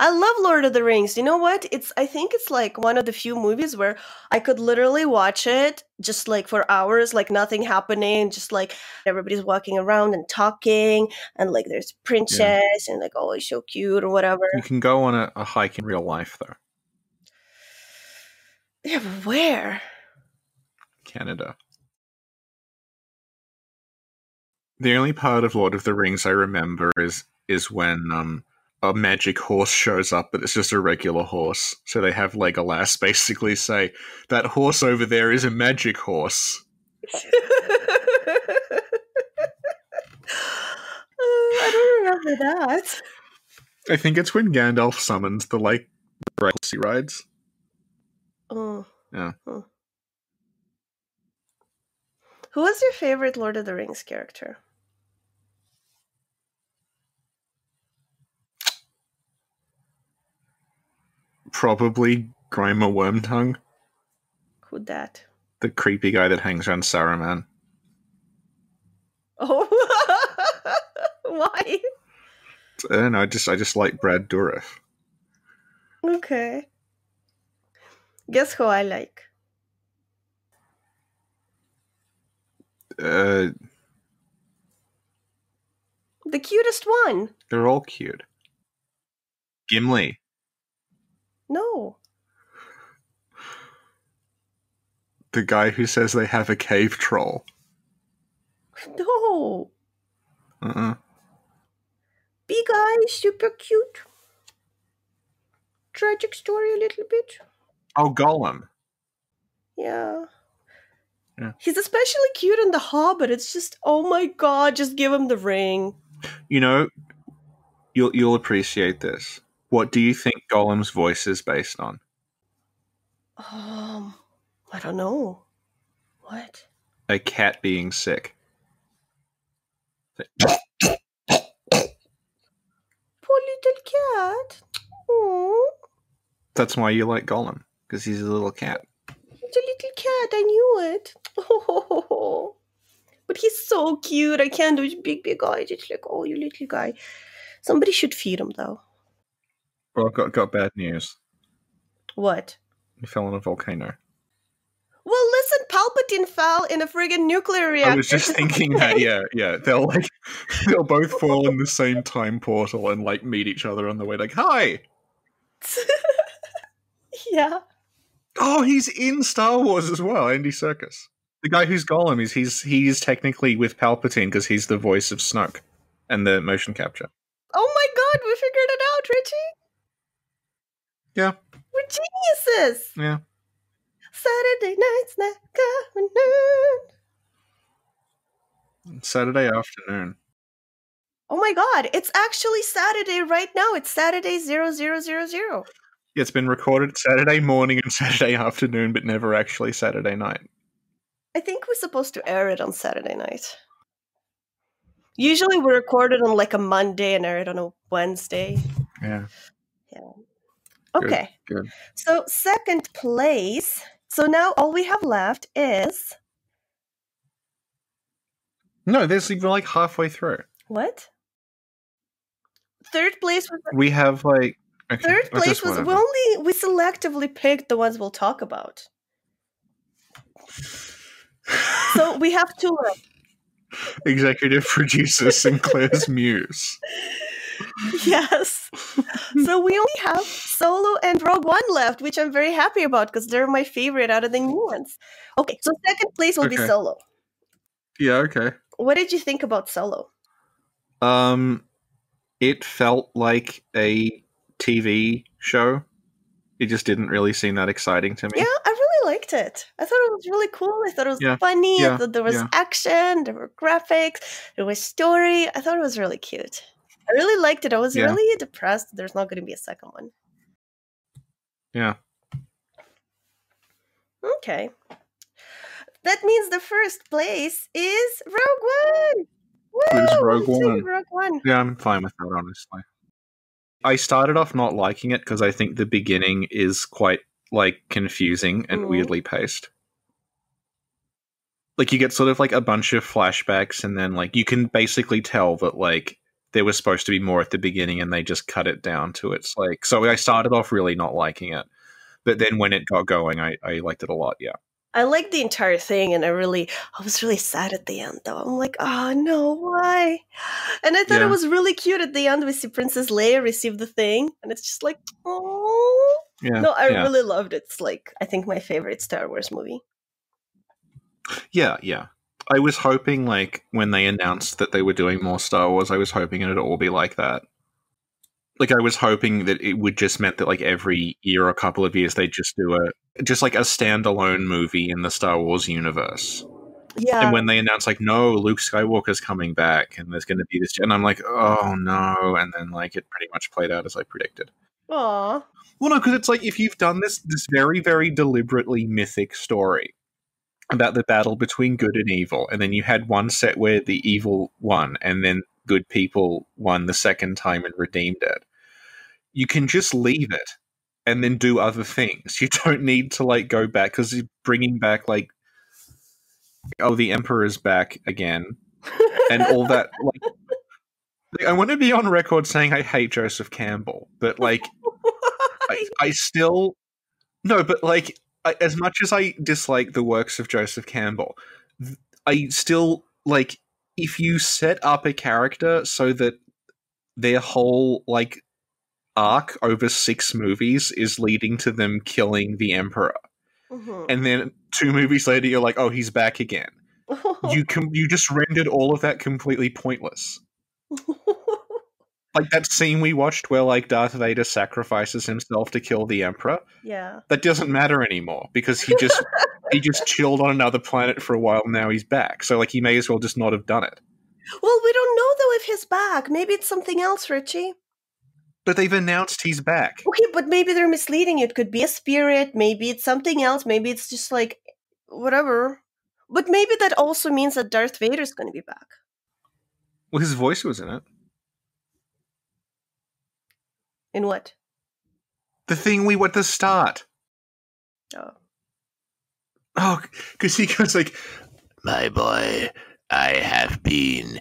I love Lord of the Rings. You know what? It's I think it's like one of the few movies where I could literally watch it just like for hours, like nothing happening, just like everybody's walking around and talking, and like there's princess and like oh, he's so cute or whatever. You can go on a, a hike in real life, though. Yeah, but where? Canada. The only part of Lord of the Rings I remember is is when um a magic horse shows up, but it's just a regular horse. So they have Legolas basically say, "That horse over there is a magic horse." Oh, I don't remember that. I think it's when Gandalf summons the like horse he rides. Oh. Yeah. Oh. Who was your favorite Lord of the Rings character? Probably Grima Wormtongue, Who that? the creepy guy that hangs around Saruman. Oh, why? I don't know. I just I just like Brad Dourif. Okay. Guess who I like? Uh, The cutest one. they're all cute. Gimli. No. The guy who says they have a cave troll. No. Uh-uh. Big eyes, super cute. Tragic story a little bit. Oh, Gollum. Yeah. Yeah. He's especially cute in The Hobbit. It's just, oh my god, just give him the ring. You know, you'll you'll appreciate this. What do you think Gollum's voice is based on? Um, I don't know. What? A cat being sick. Poor little cat. Oh, That's why you like Gollum, because he's a little cat. it's a little cat. I knew it. Oh, but he's so cute. I can't do his big, big eyes. It's like, oh, you little guy. Somebody should feed him, though. Well, I've got, got bad news. What? He fell in a volcano. Well, listen, Palpatine fell in a friggin' nuclear reactor. I was just thinking that, yeah, yeah. They'll like they'll both fall in the same time portal and like meet each other on the way, like, hi! yeah. Oh, he's in Star Wars as well, Andy Serkis. The guy who's Gollum is he's he's technically with Palpatine because he's the voice of Snoke and the motion capture. Oh my god, we figured it out, Richie. Yeah, We're geniuses. yeah. Saturday night's not coming on. Saturday afternoon. Oh my god, it's actually Saturday right now. It's Saturday 0000. Yeah, it's been recorded Saturday morning and Saturday afternoon, but never actually Saturday night. I think we're supposed to air it on Saturday night. Usually we record it on like a Monday and air it on a Wednesday. Yeah. Yeah. Okay. good. So second place. So now all we have left is No, there's we're like halfway through. what? Third place was We have like okay, third place was we only we selectively picked the ones we'll talk about. So we have two left. Executive producer Sinclair's Muse. Yes. So we only have Solo and Rogue One left, which I'm very happy about because they're my favorite out of the new ones. Okay, so second place will be Solo. Yeah, okay. What did you think about Solo? Um, it felt like a TV show. It just didn't really seem that exciting to me. Yeah, I really liked it. I thought it was really cool. I thought it was Yeah, funny. I thought there was yeah. action, there were graphics, there was story. I thought it was really cute. I really liked it. I was Yeah. really depressed there's not going to be a second one. Yeah. Okay. That means the first place is Rogue One. Who's Woo! Rogue One? Rogue One. Yeah, I'm fine with that, honestly. I started off not liking it because I think the beginning is quite like confusing and Mhm. weirdly paced. Like you get sort of like a bunch of flashbacks and then like you can basically tell that like there was supposed to be more at the beginning and they just cut it down to its like so I started off really not liking it. But then when it got going I, I liked it a lot, yeah. I liked the entire thing, and I really, I was really sad at the end, though. I'm like, oh no, why? And I thought Yeah. it was really cute at the end. We see Princess Leia receive the thing, and it's just like, oh. Yeah. No, I yeah. really loved it. It's like, I think my favorite Star Wars movie. Yeah, yeah. I was hoping, like, when they announced that they were doing more Star Wars, I was hoping it'd all be like that. Like, I was hoping that it would just meant that, like, every year or a couple of years, they'd just do a just like a standalone movie in the Star Wars universe. Yeah. and when they announced, like, no, Luke Skywalker's coming back, and there's going to be this, and I'm like, oh no, and then like it pretty much played out as I predicted. Aw. Well, no, because it's like if you've done this this very very deliberately mythic story about the battle between good and evil, and then you had one set where the evil won, and then good people won the second time and redeemed it. You can just leave it and then do other things. You don't need to like go back because you're bringing back like oh the emperor's back again and all that like. I want to be on record saying I hate Joseph Campbell, but like I, I still no, but like I, as much as I dislike the works of Joseph Campbell, I still like if you set up a character so that their whole like arc over six movies is leading to them killing the Emperor. Mhm. And then two movies later, you're like, oh, he's back again. You com- you just rendered all of that completely pointless. Like that scene we watched where like Darth Vader sacrifices himself to kill the Emperor. yeah. That doesn't matter anymore because he just he just chilled on another planet for a while. And now he's back. So like he may as well just not have done it. Well, we don't know though if he's back. Maybe it's something else, Richie. But they've announced he's back. Okay, but maybe they're misleading you. It could be a spirit. Maybe it's something else. Maybe it's just like whatever. But maybe that also means that Darth Vader's going to be back. Well, his voice was in it. In what? The thing we at the start. Oh. Oh, because he goes like, My boy, I have been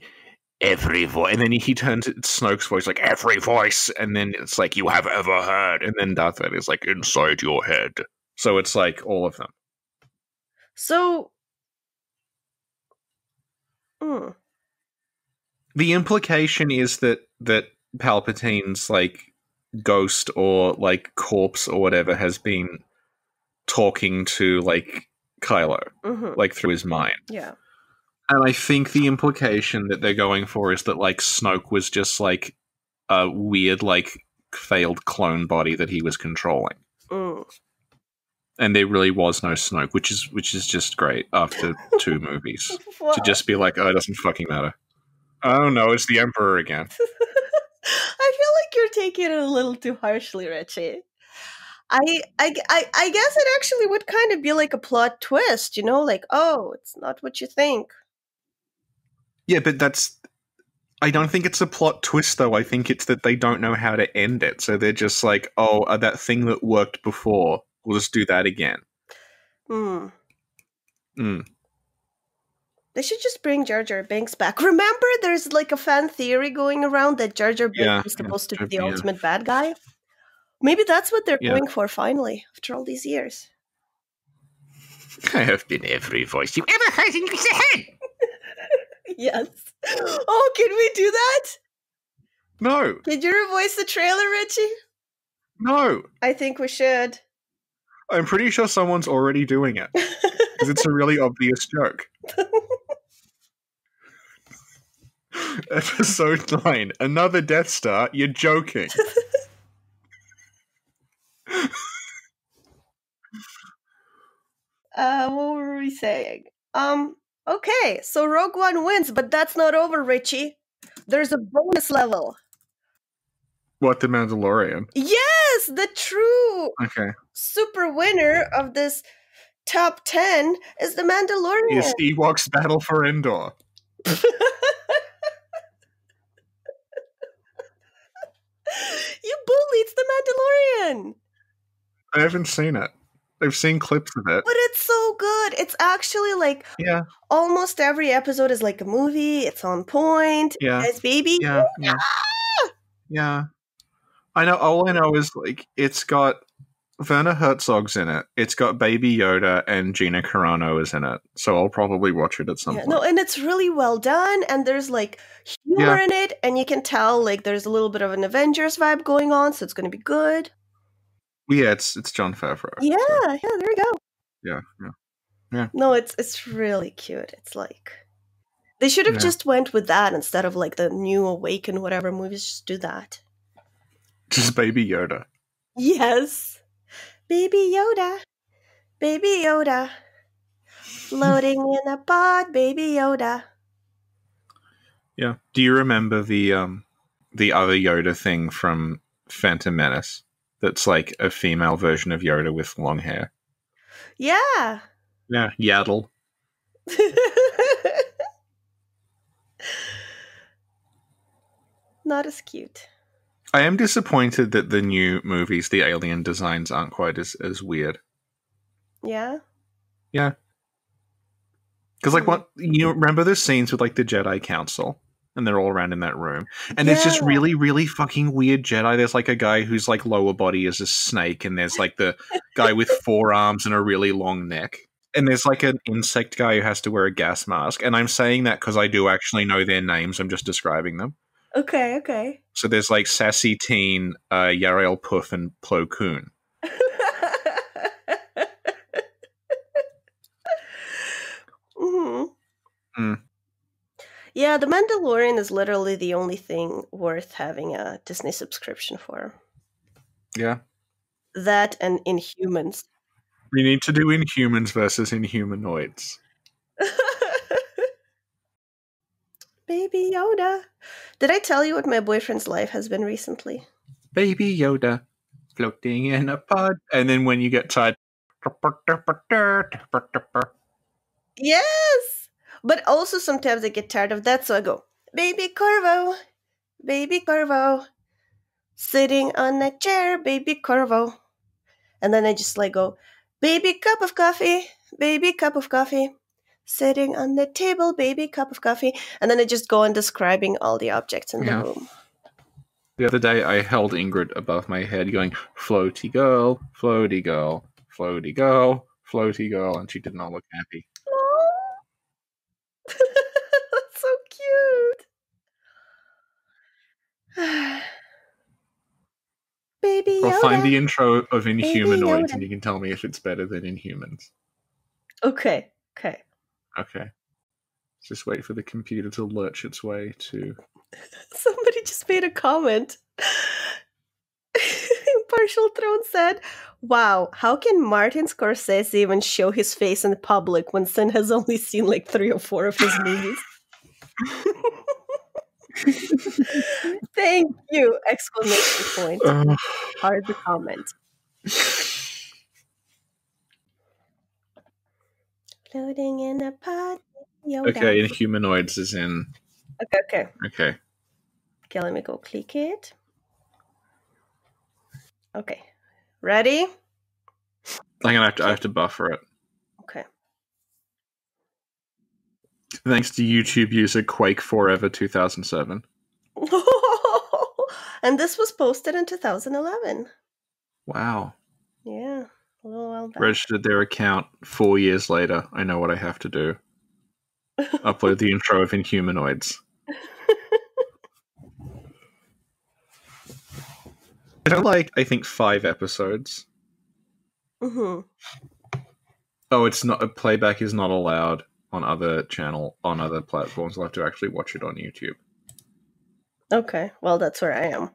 every voice. and then he turns to Snoke's voice like every voice, and then it's like you have ever heard, and then Darth Vader is like inside your head. So it's like all of them. So. Hmm. The implication is that that Palpatine's like ghost or like corpse or whatever has been talking to like Kylo, hmm like through his mind. Yeah. And I think the implication that they're going for is that like Snoke was just like a weird like failed clone body that he was controlling. Mm. And there really was no Snoke, which is which is just great after two movies. To just be like, oh, it doesn't fucking matter. Oh no, it's the Emperor again. I feel like you're taking it a little too harshly, Richie. I, I, I, I guess it actually would kind of be like a plot twist, you know, like, oh, it's not what you think. Yeah, but that's. I don't think it's a plot twist, though. I think it's that they don't know how to end it. So they're just like, oh, uh, that thing that worked before, we'll just do that again. Hmm. Mm. They should just bring Jar Jar Binks back. Remember, there's like a fan theory going around that Jar Jar Binks Yeah, is yeah, supposed to be the yeah. ultimate bad guy. Maybe that's what they're Yeah. going for finally, after all these years. I have been every voice you ever heard in your head. yes. Oh, can we do that? No, Did you voice the trailer, Richie? no. I think we should. I'm pretty sure someone's already doing it because it's a really obvious joke. Episode 9 Another Death Star? You're joking. Uh, what were we saying? Um, okay, so Rogue One wins, but that's not over, Richie. There's a bonus level. What, The Mandalorian? Yes, the true Okay. super winner of this top 10 is the Mandalorian. Is Ewoks Battle for Endor? you bully, it's the Mandalorian. I haven't seen it. I've seen clips of it. But it's so good. It's actually like Yeah, almost every episode is like a movie. It's on point. Yeah. Guys, baby. yeah, yeah. Yeah. I know, all I know is, like, it's got Werner Herzog's in it. It's got Baby Yoda and Gina Carano is in it. So I'll probably watch it at some Yeah, point. no, and it's really well done, and there's like humor Yeah. in it, and you can tell like there's a little bit of an Avengers vibe going on, so it's going to be good. yeah, it's it's Jon Favreau. Yeah, so, yeah, there we go. yeah, yeah. No, it's it's really cute. It's like they should have Yeah. just went with that instead of like the new Awaken whatever movies. Just do that. Just Baby Yoda. Yes, Baby Yoda, Baby Yoda, floating in a pod, Baby Yoda. Yeah. Do you remember the um the other Yoda thing from Phantom Menace? That's like a female version of Yoda with long hair. Yeah. Yeah, Yaddle. Not as cute. I am disappointed that the new movies, the alien designs aren't quite as, as weird. Yeah. Yeah. Because, like, Hmm. what you remember the scenes with like the Jedi Council, and they're all around in that room, and it's just really, really fucking weird Jedi. There's like a guy whose like lower body is a snake, and there's like the guy with four arms and a really long neck, and there's like an insect guy who has to wear a gas mask. And I'm saying that because I do actually know their names. I'm just describing them. Okay, okay. So there's like Saesee Tiin, uh, Yarael Poof, and Plo Koon. hmm Hmm. Yeah, The Mandalorian is literally the only thing worth having a Disney subscription for. Yeah. That and Inhumans. We need to do Inhumans versus Inhumanoids. Baby Yoda. Did I tell you what my boyfriend's life has been recently? Baby Yoda floating in a pod. And then when you get tired. Yes! But also sometimes I get tired of that, so I go, Baby Corvo, Baby Corvo, sitting on a chair, Baby Corvo. And then I just like go, Baby cup of coffee, baby cup of coffee, sitting on the table, baby cup of coffee. And then I just go on describing all the objects in Yeah. the room. The other day, I held Ingrid above my head, going, Floaty girl, floaty girl, floaty girl, floaty girl. And she did not look happy. That's so cute. Baby Yoda. I'll find the intro of Inhumanoids and you can tell me if it's better than Inhumans. Okay, okay. Okay. Just wait for the computer to lurch its way to. Somebody just made a comment. Partial Throne said, Wow, how can Martin Scorsese even show his face in public when Sin has only seen like three or four of his movies? Thank you! Exclamation point. Hard to comment. Floating in a pot. Yoda. okay, Inhumanoids is in. okay, okay. Okay. Okay, let me go click it. Okay. Ready? I'm gonna have to, I have to buffer it. Okay. Thanks to YouTube user Quake Forever 2007. and this was posted in 2011. Wow. Yeah, a little while back. Registered their account four years later. I know what I have to do. Upload the intro of Inhumanoids. I don't like, I think, five episodes. hmm Oh, it's not. A playback is not allowed on other channel on other platforms. I'll have to actually watch it on YouTube. Okay, well, that's where I am.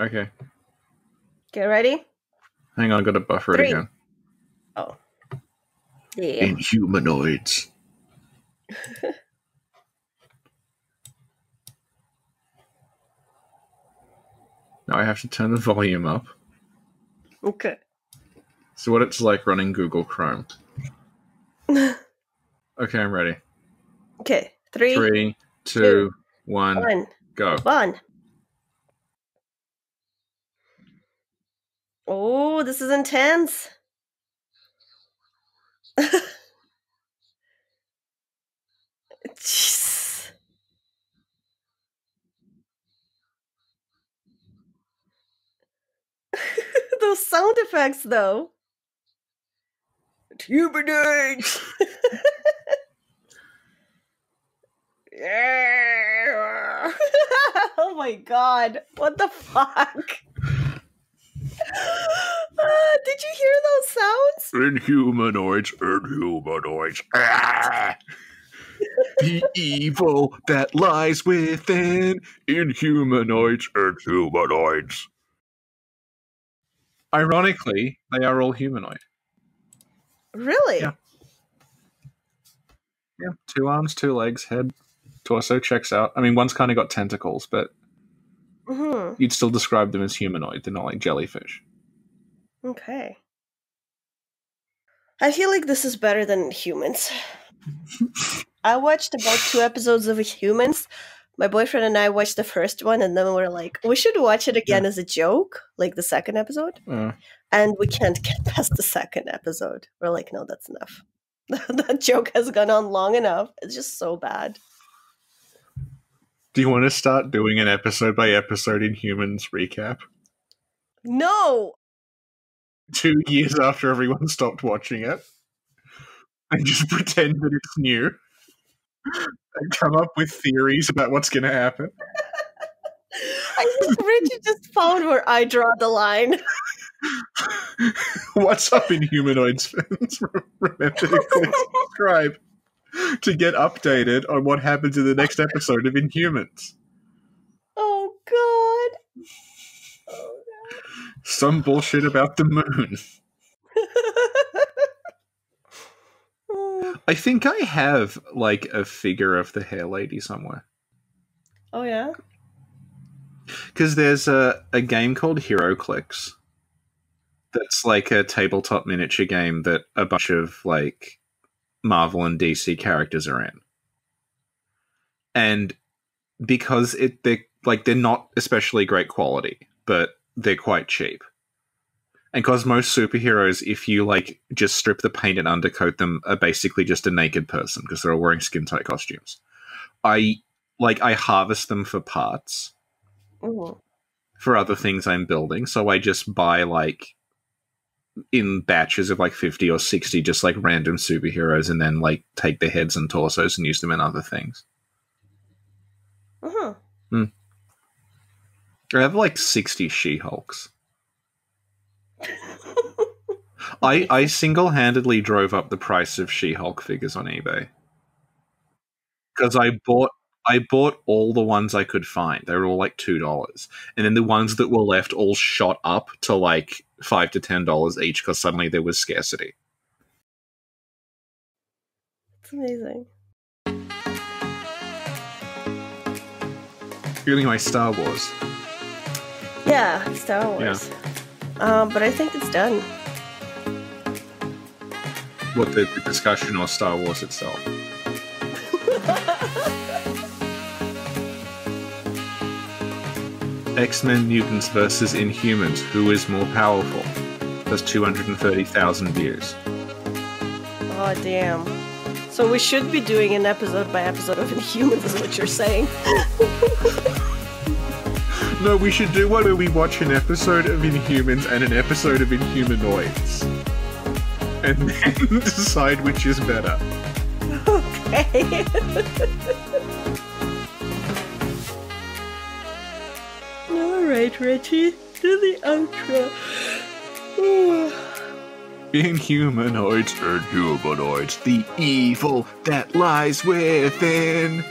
Okay, Okay, ready? hang on. I got to buffer Three. it again. Oh. Yeah. Inhumanoids. now I have to turn the volume up. Okay. So what it's like running Google Chrome. Okay, I'm ready. okay, three, Three, two, one, one, go. one. Oh, this is intense. Jeez. Those sound effects, though. Humanoids. Yeah. oh my god! What the fuck? Did you hear those sounds? Inhumanoids, inhumanoids. Ah! the evil that lies within inhumanoids, inhumanoids. Ironically, they are all humanoid. Really? Yeah. Yeah, two arms, two legs, head, torso checks out. I mean, one's kind of got tentacles, but hmm you'd still describe them as humanoid. They're not like jellyfish. Okay. I feel like this is better than humans. I watched about two episodes of Humans. My boyfriend and I watched the first one, and then we're like, we should watch it again as a joke, like the second episode. Uh, And we can't get past the second episode. We're like, no, that's enough. that joke has gone on long enough. It's just so bad. do you want to start doing an episode by episode Inhumans recap? No! Two years after everyone stopped watching it, and just pretend that it's new. and come up with theories about what's going to happen. I think Richie just found where I draw the line. What's up Inhumanoids fans? Remember to click subscribe to get updated on what happens in the next episode of Inhumans. Oh god. Some bullshit about the moon. I think I have like a figure of the hair lady somewhere. oh yeah. Because there's a, a game called HeroClix that's like a tabletop miniature game that a bunch of like Marvel and DC characters are in. And because it they're like they're not especially great quality, but they're quite cheap. And because most superheroes, if you like just strip the paint and undercoat them, are basically just a naked person because they're all wearing skin tight costumes. I like I harvest them for parts Mhm. for other things I'm building. So I just buy like in batches of like 50 or 60 just like random superheroes and then like take their heads and torsos and use them in other things. Uh-huh. I have like 60 She-Hulks. I I single-handedly drove up the price of She-Hulk figures on eBay. Cuz I bought I bought all the ones I could find. They were all like $2. And then the ones that were left all shot up to like 5 to $10 each cuz suddenly there was scarcity. It's amazing. Anyway, Star Wars. Yeah, Star Wars. Um, but I think it's done. What the, the discussion or Star Wars itself? X Men Mutants versus Inhumans. Who is more powerful? That's 230,000 views. oh damn. So we should be doing an episode by episode of Inhumans, is what you're saying. No, we should do one where we watch an episode of Inhumans and an episode of Inhumanoids. And then decide which is better. okay. All right, Richie, do the outro. Inhumanoids and humanoids, the evil that lies within.